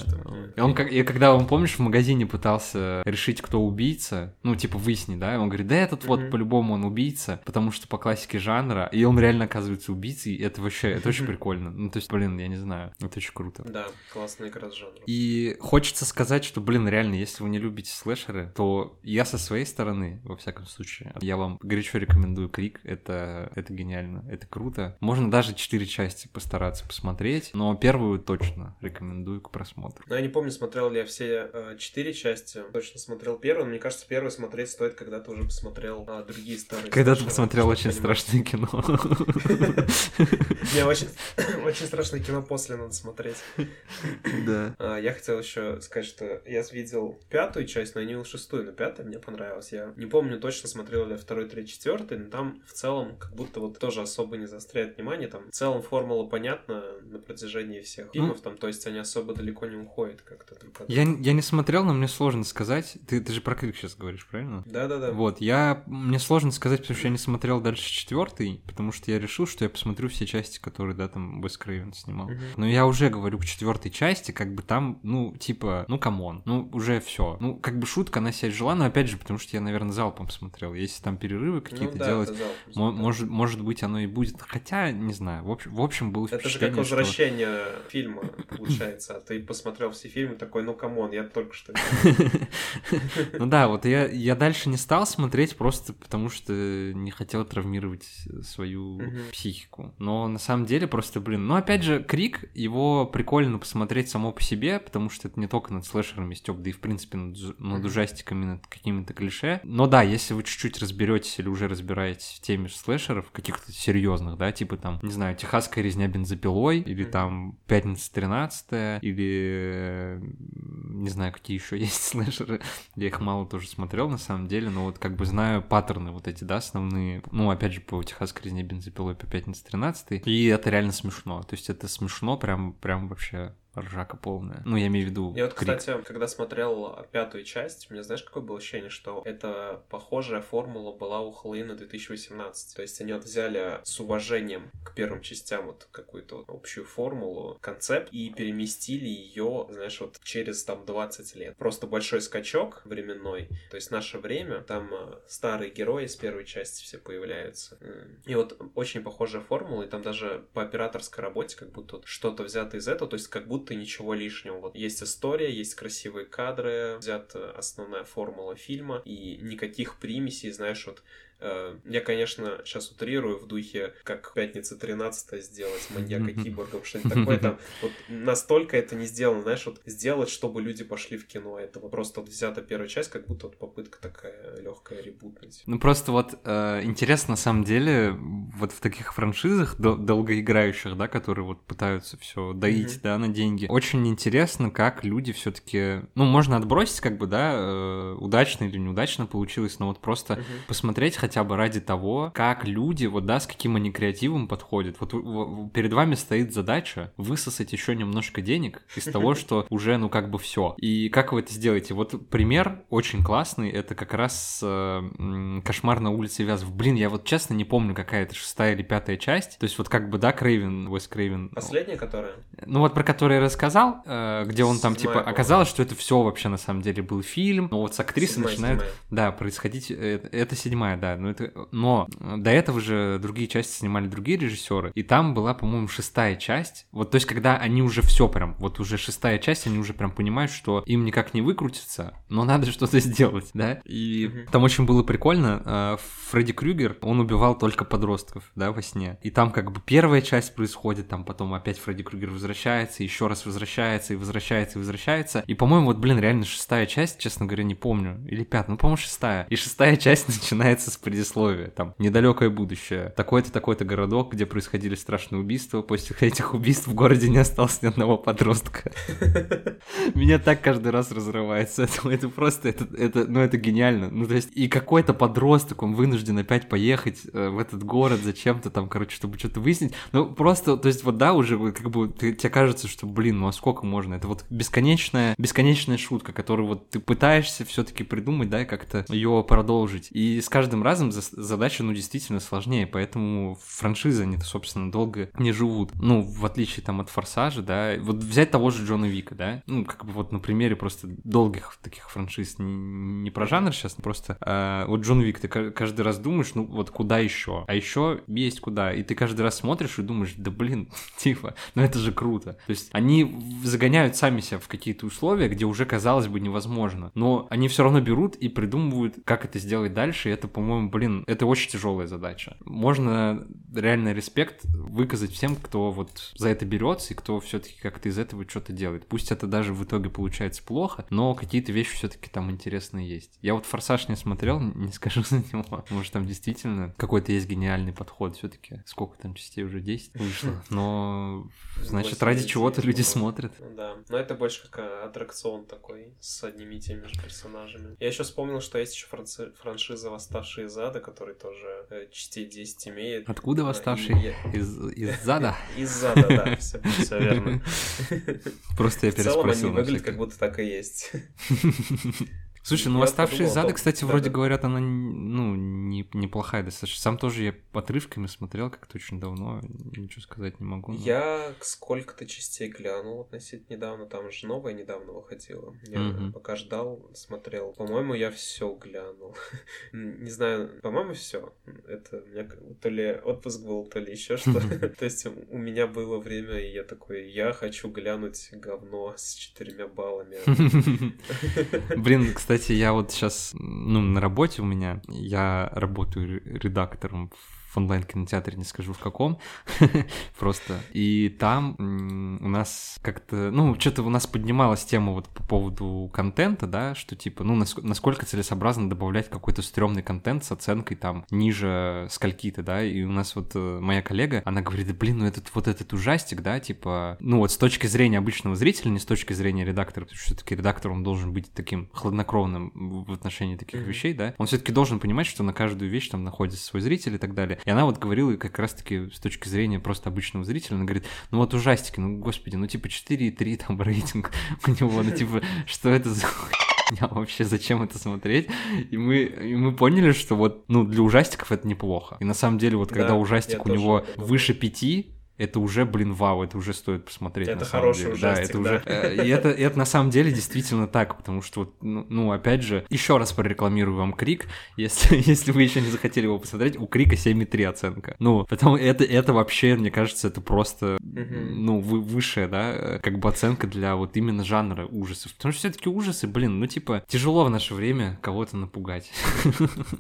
Speaker 1: И он как, и когда он, помнишь, в магазине пытался решить, кто убийца, ну, типа, выяснить, да, он говорит, да этот вот по-любому он убийца, потому что по классике жанра, и он реально оказывается убийцей, и это вообще, это очень прикольно. Ну, то есть, блин, я не знаю, это очень круто.
Speaker 2: Да, классная игра с жанром.
Speaker 1: И хочется сказать, что, блин, реально, если вы не любите слэшеры, то я со своей стороны, во всяком случае, я вам горячо рекомендую Крик, это, это гениально, это круто. Можно даже четыре части постараться посмотреть, но первую точно рекомендую к просмотру.
Speaker 2: Ну, я не помню, смотрел ли я все э, четыре части, точно смотрел первую, мне кажется, первую смотреть стоит, когда ты уже посмотрел а, другие старые.
Speaker 1: Когда ты посмотрел очень страшное кино.
Speaker 2: Не, очень страшное кино после надо смотреть.
Speaker 1: Да.
Speaker 2: А, я хотел еще сказать, что я видел пятую часть, но я не видел шестую, но пятая мне понравилась. Я не помню точно, смотрел ли я второй, третий, четвертый, но там в целом как будто вот тоже особо не заостряет внимание. Там в целом формула понятна на протяжении продолжение всех фильмов, ну, там, то есть они особо далеко не уходят как-то
Speaker 1: от Я, я не смотрел, но мне сложно сказать. Ты, ты же про крик сейчас говоришь, правильно?
Speaker 2: Да-да-да.
Speaker 1: Вот, я... Мне сложно сказать, потому что я не смотрел дальше четвертый, потому что я решил, что я посмотрю все части, которые, да, там Уэс Крейвен снимал. Угу. Но я уже говорю к четвертой части, как бы там, ну, типа, ну, come on, ну, уже все. Ну, как бы шутка, она себя изжила, но опять же, потому что я, наверное, залпом смотрел. Если там перерывы какие-то ну, да, делать, может, может быть, оно и будет. Хотя, не знаю, в общем, в общем было
Speaker 2: Это же как возвращение что... фильма, получается. А ты посмотрел все фильмы, такой, ну, come on, я только что...
Speaker 1: Ну да, вот я, я дальше не стал смотреть просто потому, что не хотел травмировать свою психику. Но на самом деле просто, блин, ну опять же, Крик, его прикольно посмотреть само по себе, потому что это не только над слэшерами стёб, да и в принципе над, над ужастиками, над какими-то клише. Но да, если вы чуть-чуть разберетесь или уже разбираетесь в теме слэшеров, каких-то серьезных, да, типа там, не знаю, Техасская резня бензопилой, или там Пятница 13 или не знаю, какие еще есть слэшеры. Я их мало тоже смотрел на самом деле, но вот как бы знаю паттерны вот эти, да, основные. Ну, опять же, по Техасской резне бензопилой по Пятнице 13 И это реально смешно. То есть это смешно прям, прям вообще ржака полная. Ну, я имею в виду.
Speaker 2: Я вот, крик. кстати, когда смотрел пятую часть, мне знаешь, какое было ощущение, что это похожая формула была у Хэллоуина 2018. То есть они вот взяли с уважением к первым частям вот какую-то вот общую формулу, концепт, и переместили ее, знаешь, вот через там 20 лет. Просто большой скачок временной. То есть наше время, там э, старые герои с первой части все появляются. И вот очень похожая формула, и там даже по операторской работе как будто что-то взято из этого, то есть как будто будто ничего лишнего. Вот есть история, есть красивые кадры, взята основная формула фильма, и никаких примесей, знаешь, вот я, конечно, сейчас утрирую в духе, как «Пятница 13 сделать маньяка киборгом, что-нибудь такое там. Вот настолько это не сделано, знаешь, вот сделать, чтобы люди пошли в кино. Это просто вот взята первая часть, как будто вот попытка такая легкая ребутнуть.
Speaker 1: Ну просто вот э, интересно на самом деле вот в таких франшизах дол- долгоиграющих, да, которые вот пытаются все доить, mm-hmm. да, на деньги. Очень интересно, как люди все-таки, ну можно отбросить как бы, да, э, удачно или неудачно получилось, но вот просто mm-hmm. посмотреть хотя бы ради того, как люди, вот да, с каким они креативом подходят. Вот перед вами стоит задача высосать еще немножко денег из того, что уже, ну, как бы все. И как вы это сделаете? Вот пример очень классный, это как раз э, «Кошмар на улице Вязов». Блин, я вот честно не помню, какая это шестая или пятая часть. То есть вот как бы, да, Крейвен, Уэс Крейвен.
Speaker 2: Последняя, которая?
Speaker 1: Ну вот про которую я рассказал, э, где он там, типа, оказалось, что это все вообще на самом деле был фильм, но вот с актрисой начинает, да, происходить, э, это седьмая, да, но, это... но до этого же другие части снимали другие режиссеры, и там была, по-моему, шестая часть. Вот, то есть, когда они уже все прям, вот уже шестая часть, они уже прям понимают, что им никак не выкрутиться, но надо что-то сделать, да. И mm-hmm. там очень было прикольно. А, Фредди Крюгер, он убивал только подростков, да, во сне. И там как бы первая часть происходит, там потом опять Фредди Крюгер возвращается, еще раз возвращается, и возвращается, и возвращается. И, по-моему, вот, блин, реально шестая часть, честно говоря, не помню. Или пятая, ну, по-моему, шестая. И шестая часть начинается с предисловие, там, недалекое будущее, такой-то, такой-то городок, где происходили страшные убийства, после этих убийств в городе не осталось ни одного подростка. Меня так каждый раз разрывается, это, просто, это, это, ну, это гениально, ну, то есть, и какой-то подросток, он вынужден опять поехать э, в этот город зачем-то там, короче, чтобы что-то выяснить, ну, просто, то есть, вот, да, уже как бы тебе кажется, что, блин, ну, а сколько можно, это вот бесконечная, бесконечная шутка, которую вот ты пытаешься все-таки придумать, да, и как-то ее продолжить, и с каждым разом задача, ну, действительно сложнее, поэтому франшизы, они, собственно, долго не живут. Ну, в отличие там от Форсажа, да, вот взять того же Джона Вика, да, ну, как бы вот на примере просто долгих таких франшиз, не, про жанр сейчас, просто а, вот Джон Вик, ты каждый раз думаешь, ну, вот куда еще? А еще есть куда, и ты каждый раз смотришь и думаешь, да блин, типа, ну это же круто. То есть они загоняют сами себя в какие-то условия, где уже, казалось бы, невозможно, но они все равно берут и придумывают, как это сделать дальше, и это, по-моему, блин, это очень тяжелая задача. Можно реально респект выказать всем, кто вот за это берется и кто все-таки как-то из этого что-то делает. Пусть это даже в итоге получается плохо, но какие-то вещи все-таки там интересные есть. Я вот Форсаж не смотрел, не скажу за него. Может, там действительно какой-то есть гениальный подход. Все-таки сколько там частей уже 10 вышло. Но значит, ради чего-то люди смотрят.
Speaker 2: Да, но это больше как аттракцион такой с одними и теми же персонажами. Я еще вспомнил, что есть еще франшиза «Восставшие из ада», который тоже э, частей 10 имеет.
Speaker 1: Откуда восставший из, из зада.
Speaker 2: Из зада, да, все, все верно.
Speaker 1: Просто я переспросил. В
Speaker 2: целом они выглядят, как будто так и есть.
Speaker 1: Слушай, ну «Оставшие зады», кстати, да, вроде да. говорят, она ну, не, неплохая достаточно. Сам тоже я отрывками смотрел как-то очень давно, ничего сказать не могу. Но...
Speaker 2: Я сколько-то частей глянул относительно недавно, там же новая недавно выходила. Я угу. пока ждал, смотрел. По-моему, я все глянул. не знаю, по-моему, все. Это у меня то ли отпуск был, то ли еще что. То есть у меня было время, и я такой, я хочу глянуть говно с четырьмя баллами.
Speaker 1: Блин, кстати, кстати, я вот сейчас, ну, на работе у меня, я работаю редактором в онлайн-кинотеатре, не скажу в каком, просто. И там у нас как-то, ну, что-то у нас поднималась тема вот по поводу контента, да, что типа, ну, насколько целесообразно добавлять какой-то стрёмный контент с оценкой там ниже скольки-то, да, и у нас вот э, моя коллега, она говорит, да, блин, ну этот вот этот ужастик, да, типа, ну вот с точки зрения обычного зрителя, не с точки зрения редактора, потому что все-таки редактор, он должен быть таким хладнокровным в отношении таких вещей, да, он все-таки должен понимать, что на каждую вещь там находится свой зритель и так далее. И она вот говорила как раз-таки с точки зрения просто обычного зрителя, она говорит, ну вот ужастики, ну господи, ну типа 4,3 там рейтинг у него, ну типа, что это за хуйня вообще, зачем это смотреть? И мы, и мы поняли, что вот, ну, для ужастиков это неплохо. И на самом деле, вот когда ужастик у него выше пяти, это уже, блин, вау, это уже стоит посмотреть.
Speaker 2: Это хороший
Speaker 1: деле.
Speaker 2: ужастик,
Speaker 1: да, это уже. Э, и это, это на самом деле действительно так, потому что вот, ну, ну, опять же, еще раз прорекламирую вам Крик, если, если вы еще не захотели его посмотреть, у Крика 7,3 оценка. Ну, потому это, это вообще, мне кажется, это просто, ну, вы, высшая, да, как бы оценка для вот именно жанра ужасов. Потому что все-таки ужасы, блин, ну, типа, тяжело в наше время кого-то напугать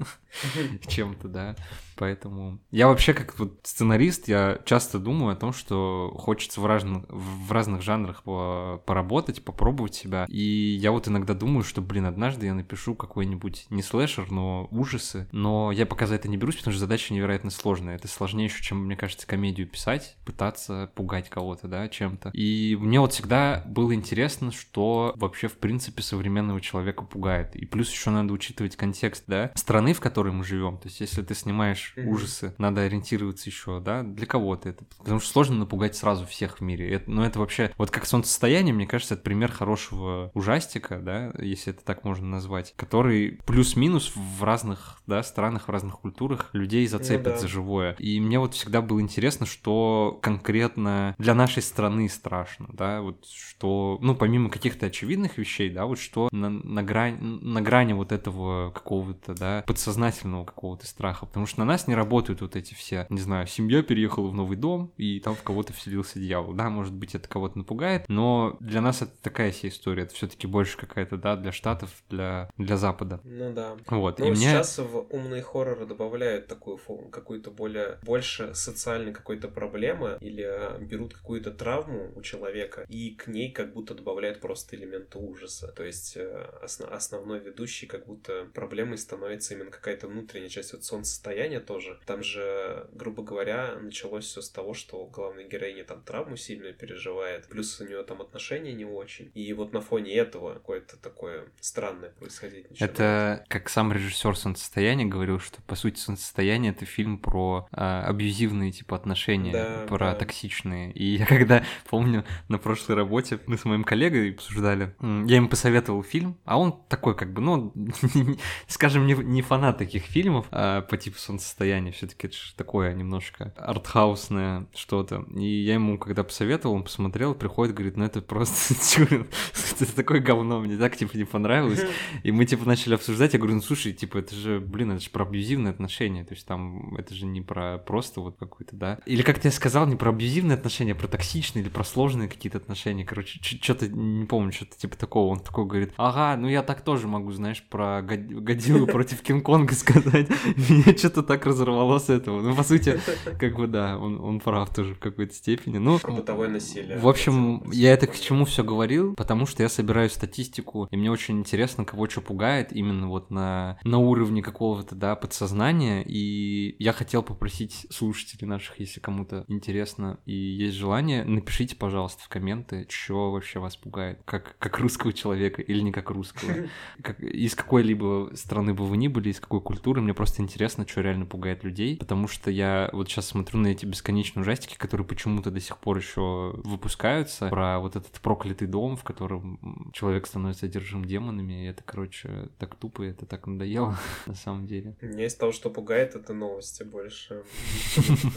Speaker 1: чем-то, да. Поэтому я вообще как вот сценарист, я часто думаю о том, что хочется в разных, в разных жанрах поработать, попробовать себя. И я вот иногда думаю, что, блин, однажды я напишу какой-нибудь не слэшер, но ужасы. Но я пока за это не берусь, потому что задача невероятно сложная. Это сложнее еще, чем, мне кажется, комедию писать, пытаться пугать кого-то, да, чем-то. И мне вот всегда было интересно, что вообще, в принципе, современного человека пугает. И плюс еще надо учитывать контекст, да, страны, в которой мы живем. То есть, если ты снимаешь mm-hmm. ужасы, надо ориентироваться еще, да, для кого-то это. Потому что сложно напугать сразу всех в мире. Это, но это вообще, вот как солнцестояние, мне кажется, это пример хорошего ужастика, да, если это так можно назвать, который плюс-минус в разных, да, странах, в разных культурах людей зацепит ну, да. за живое. И мне вот всегда было интересно, что конкретно для нашей страны страшно, да, вот что, ну, помимо каких-то очевидных вещей, да, вот что на, на, грани, на грани вот этого какого-то, да, подсознательного какого-то страха, потому что на нас нас не работают вот эти все, не знаю, семья переехала в новый дом, и там в кого-то вселился дьявол. Да, может быть, это кого-то напугает, но для нас это такая себе история. Это все-таки больше какая-то, да, для Штатов, для, для Запада.
Speaker 2: Ну да.
Speaker 1: Вот.
Speaker 2: Ну,
Speaker 1: и
Speaker 2: сейчас в умные хорроры добавляют такую какую-то более, больше социальной какой-то проблемы, или а, берут какую-то травму у человека, и к ней как будто добавляют просто элементы ужаса. То есть э, основ, основной ведущий как будто проблемой становится именно какая-то внутренняя часть вот солнцестояния тоже. Там же, грубо говоря, началось все с того, что главная героиня там травму сильно переживает, плюс у нее там отношения не очень. И вот на фоне этого какое-то такое странное происходить
Speaker 1: начинает. Это как сам режиссер солнцестояния говорил, что по сути солнцестояние это фильм про а, абьюзивные типа отношения, да, про да. токсичные. И я когда помню на прошлой работе мы с моим коллегой обсуждали, я ему посоветовал фильм, а он такой как бы, ну, скажем, не, не фанат таких фильмов а, по типу солнцестояния состояние, все-таки это же такое немножко артхаусное что-то. И я ему, когда посоветовал, он посмотрел, приходит, говорит, ну это просто это такое говно, мне так типа не понравилось. И мы типа начали обсуждать, я говорю, ну слушай, типа это же, блин, это же про абьюзивные отношения, то есть там это же не про просто вот какой-то, да. Или как ты сказал, не про абьюзивные отношения, а про токсичные или про сложные какие-то отношения, короче, что-то не помню, что-то типа такого. Он такой говорит, ага, ну я так тоже могу, знаешь, про Годзиллу против Кинг-Конга сказать. Меня что-то так разорвало с этого. Ну, по сути, как бы да, он, он прав тоже в какой-то степени. Ну,
Speaker 2: бытовое насилие.
Speaker 1: В общем, я это к чему все говорил, потому что я собираю статистику, и мне очень интересно, кого что пугает именно вот на, на уровне какого-то, да, подсознания, и я хотел попросить слушателей наших, если кому-то интересно и есть желание, напишите, пожалуйста, в комменты, что вообще вас пугает, как, как русского человека или не как русского, как, из какой-либо страны бы вы ни были, из какой культуры, мне просто интересно, что реально пугает людей, потому что я вот сейчас смотрю на эти бесконечные ужастики, которые почему-то до сих пор еще выпускаются, про вот этот проклятый дом, в котором человек становится одержим демонами, и это, короче, так тупо, это так надоело на самом деле.
Speaker 2: Мне из того, что пугает, это новости больше.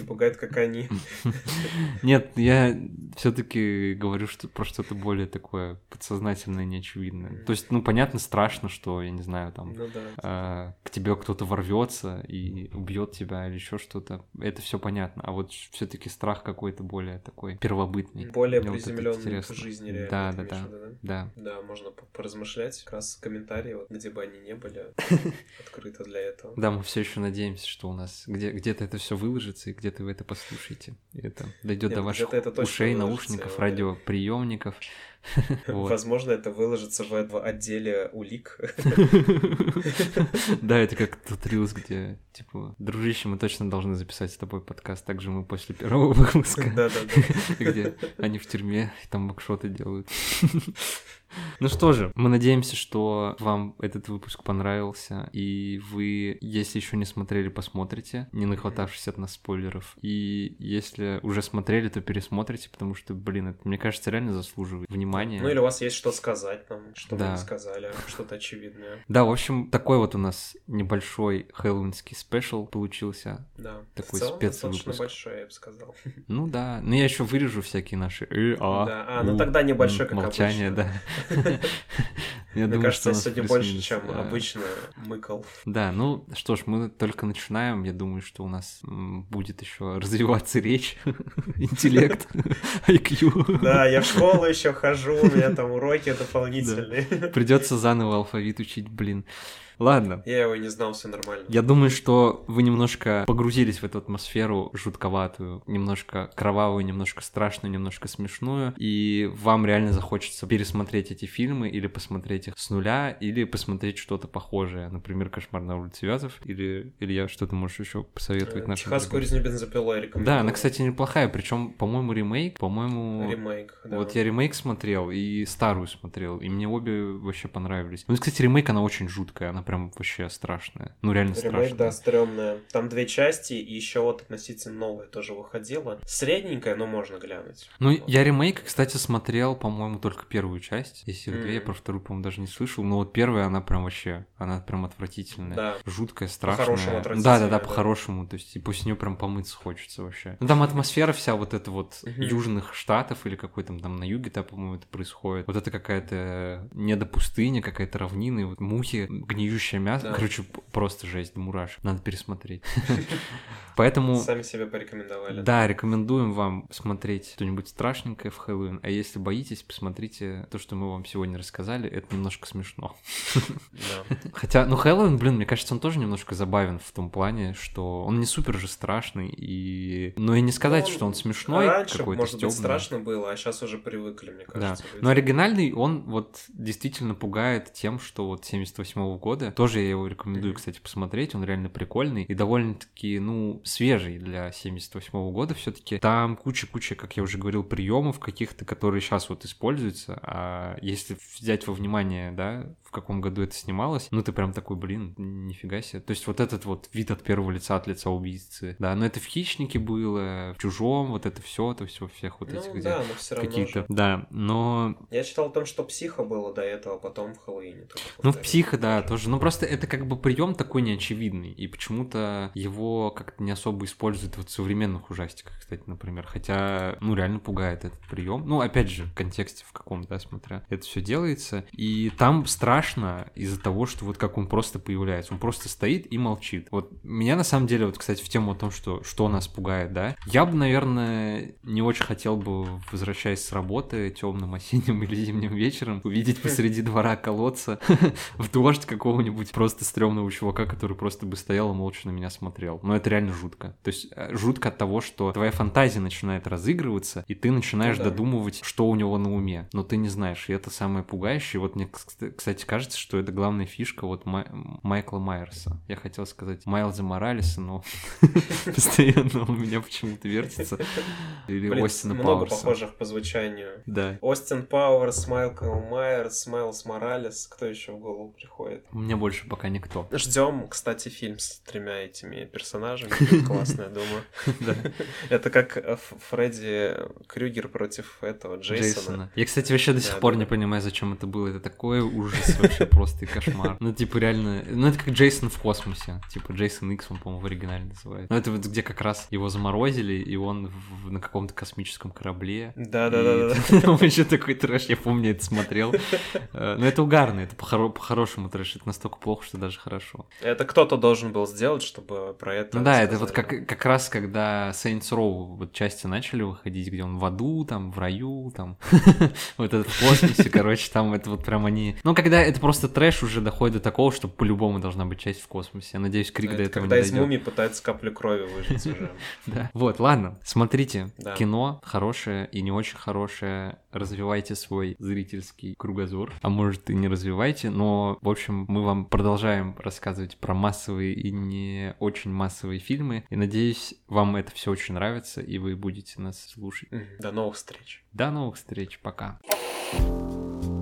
Speaker 2: Пугает, как они.
Speaker 1: Нет, я все-таки говорю что про что-то более такое подсознательное, неочевидное. То есть, ну, понятно, страшно, что, я не знаю, там,
Speaker 2: ну,
Speaker 1: э, к тебе кто-то ворвется и убьет тебя или еще что-то. Это все понятно. А вот все-таки страх какой-то более такой первобытный.
Speaker 2: Более приземленный вот к жизни реально.
Speaker 1: Да, да, да, да, да.
Speaker 2: Да, можно поразмышлять. Как раз комментарии, вот, где бы они не были, открыты для этого.
Speaker 1: Да, мы все еще надеемся, что у нас где- где-то это все выложится, и где-то вы это послушаете. И это дойдет до ваших ушей, наушников, радиоприемников.
Speaker 2: Возможно, это выложится в отделе улик.
Speaker 1: Да, это как тот рилс, где, типа, дружище, мы точно должны записать с тобой подкаст, также мы после первого выпуска.
Speaker 2: Да-да-да.
Speaker 1: Где они в тюрьме, там бокшоты делают. Ну что же, мы надеемся, что вам этот выпуск понравился, и вы, если еще не смотрели, посмотрите, не нахватавшись от нас спойлеров. И если уже смотрели, то пересмотрите, потому что, блин, это, мне кажется, реально заслуживает внимания.
Speaker 2: Ну или у вас есть что сказать нам, что да. не сказали, что-то очевидное.
Speaker 1: Да, в общем, такой вот у нас небольшой хэллоуинский спешл получился.
Speaker 2: Да,
Speaker 1: такой
Speaker 2: в целом
Speaker 1: спецвыпуск.
Speaker 2: большой, я бы сказал.
Speaker 1: Ну да, но я еще вырежу всякие наши э, а,
Speaker 2: Да, а, ну тогда небольшой, как
Speaker 1: молчание,
Speaker 2: обычно.
Speaker 1: да.
Speaker 2: Я Мне думаю, кажется, что сегодня больше, чем а... обычно мыкал.
Speaker 1: Да, ну что ж, мы только начинаем. Я думаю, что у нас будет еще развиваться речь, интеллект, IQ.
Speaker 2: Да, я в школу еще хожу, у меня там уроки дополнительные.
Speaker 1: Придется заново алфавит учить, блин. Ладно.
Speaker 2: Я его не знал, все нормально.
Speaker 1: Я думаю, что вы немножко погрузились в эту атмосферу жутковатую, немножко кровавую, немножко страшную, немножко смешную, и вам реально захочется пересмотреть эти фильмы или посмотреть их с нуля, или посмотреть что-то похожее, например, «Кошмар на улице Вязов», или, или я что-то можешь еще посоветовать нашим
Speaker 2: Техасскую резню бензопилой рекомендую.
Speaker 1: Да, она, кстати, неплохая, причем, по-моему, ремейк, по-моему...
Speaker 2: Ремейк, да.
Speaker 1: Вот я ремейк смотрел и старую смотрел, и мне обе вообще понравились. Ну, кстати, ремейк, она очень жуткая, она прям вообще страшная. Ну, реально
Speaker 2: Ремейк,
Speaker 1: страшная.
Speaker 2: да, стрёмная. Там две части, и еще вот относительно новая тоже выходила. Средненькая, но можно глянуть.
Speaker 1: Ну,
Speaker 2: вот.
Speaker 1: я ремейк, кстати, смотрел, по-моему, только первую часть. Если mm. две, я про вторую, по-моему, даже не слышал. Но вот первая, она прям вообще, она прям отвратительная.
Speaker 2: Да.
Speaker 1: Жуткая, страшная.
Speaker 2: По-хорошему
Speaker 1: Да, да, да, по-хорошему. То есть, и после нее прям помыться хочется вообще. Ну, там атмосфера вся вот эта вот
Speaker 2: Мгм.
Speaker 1: южных штатов или какой там там на юге-то, по-моему, это происходит. Вот это какая-то недопустыня, какая-то равнина, и вот мухи, гниющее мясо.
Speaker 2: Да.
Speaker 1: Короче, просто жесть, до мурашек. Надо пересмотреть. Поэтому...
Speaker 2: Сами себя порекомендовали.
Speaker 1: Да, рекомендуем вам смотреть что-нибудь страшненькое в Хэллоуин. А если боитесь, посмотрите то, что мы вам сегодня рассказали. Это немножко смешно.
Speaker 2: Да.
Speaker 1: Хотя, ну, Хэллоуин, блин, мне кажется, он тоже немножко забавен в том плане, что он не супер же страшный. И... Но и не сказать,
Speaker 2: Ну,
Speaker 1: что он смешной,
Speaker 2: Раньше,
Speaker 1: какой-то
Speaker 2: может быть, страшно было, а сейчас уже привыкли, мне
Speaker 1: Да,
Speaker 2: кажется. люди.
Speaker 1: но оригинальный, он вот действительно пугает тем, что вот 78 года, тоже я его рекомендую, кстати, посмотреть, он реально прикольный и довольно-таки, ну, свежий для 78 года все таки Там куча-куча, как я уже говорил, приемов каких-то, которые сейчас вот используются, а если взять во внимание, да, в каком году это снималось, ну, ты прям такой, блин, нифига себе. То есть вот этот вот вид от первого лица, от лица убийцы, да, но это в «Хищнике» было, в «Чужом», вот это все, то все всех вот
Speaker 2: Ну
Speaker 1: этих, где
Speaker 2: да, но все равно
Speaker 1: какие-то,
Speaker 2: же.
Speaker 1: да, но
Speaker 2: Я читал о том, что психо было до этого, а потом в Хэллоуине.
Speaker 1: Ну, в психо, да, тоже. Ну, просто это как бы прием такой неочевидный. И почему-то его как-то не особо используют вот в современных ужастиках, кстати, например. Хотя, ну, реально пугает этот прием. Ну, опять же, в контексте в каком, да, смотря. Это все делается. И там страшно из-за того, что вот как он просто появляется. Он просто стоит и молчит. Вот меня на самом деле, вот, кстати, в тему о том, что, что нас пугает, да, я бы, наверное, не очень хотел бы, возвращаясь с работы темным осенним или зимним вечером, увидеть посреди двора колодца в дождь какого-нибудь просто стрёмного чувака, который просто бы стоял и молча на меня смотрел. Но это реально жутко. То есть э, жутко от того, что твоя фантазия начинает разыгрываться, и ты начинаешь ну, да. додумывать, что у него на уме. Но ты не знаешь, и это самое пугающее. Вот мне, кстати, кажется, что это главная фишка вот Май... Майкла Майерса. Я хотел сказать Майлза Моралеса, но постоянно у меня почему-то вертится. Или Остина
Speaker 2: много Пауэрса. похожих по звучанию.
Speaker 1: Да.
Speaker 2: Остин Пауэрс, Майкл Майерс, Майлз Моралес. Кто еще в голову приходит?
Speaker 1: Мне больше пока никто.
Speaker 2: Ждем, кстати, фильм с тремя этими персонажами. Классно, я думаю. Это как э, Фредди Крюгер против этого Джейсона.
Speaker 1: Я, кстати, вообще до сих пор не понимаю, зачем это было. Это такой ужас вообще просто и кошмар. Ну, типа, реально... Ну, это как Джейсон в космосе. Типа, Джейсон Икс, он, по-моему, в оригинале называется. Ну, это вот где как раз его заморозили, и он на каком-то космическом корабле.
Speaker 2: Да-да-да.
Speaker 1: Там еще такой трэш, я помню, это смотрел. Э, но это угарно, это по-хорошему трэш. Это настолько плохо, что даже хорошо.
Speaker 2: Это кто-то должен был сделать, чтобы про это
Speaker 1: Ну да, это вот как, как раз, когда Saints Row вот части начали выходить, где он в аду, там, в раю, там, вот этот в космосе, короче, там это вот прям они... Ну, когда это просто трэш уже доходит до такого, что по-любому должна быть часть в космосе. Я надеюсь, Крик до этого
Speaker 2: не дойдет. Когда из мумии пытается каплю крови выжить уже.
Speaker 1: Да. Вот, ладно, смотрите, кино хорошее и не очень хорошее, развивайте свой зрительский кругозор, а может и не развивайте, но, в общем, мы вам продолжаем рассказывать про массовые и не очень массовые фильмы, и надеюсь, вам это все очень нравится, и вы будете нас слушать.
Speaker 2: До новых встреч.
Speaker 1: До новых встреч, пока. フッ。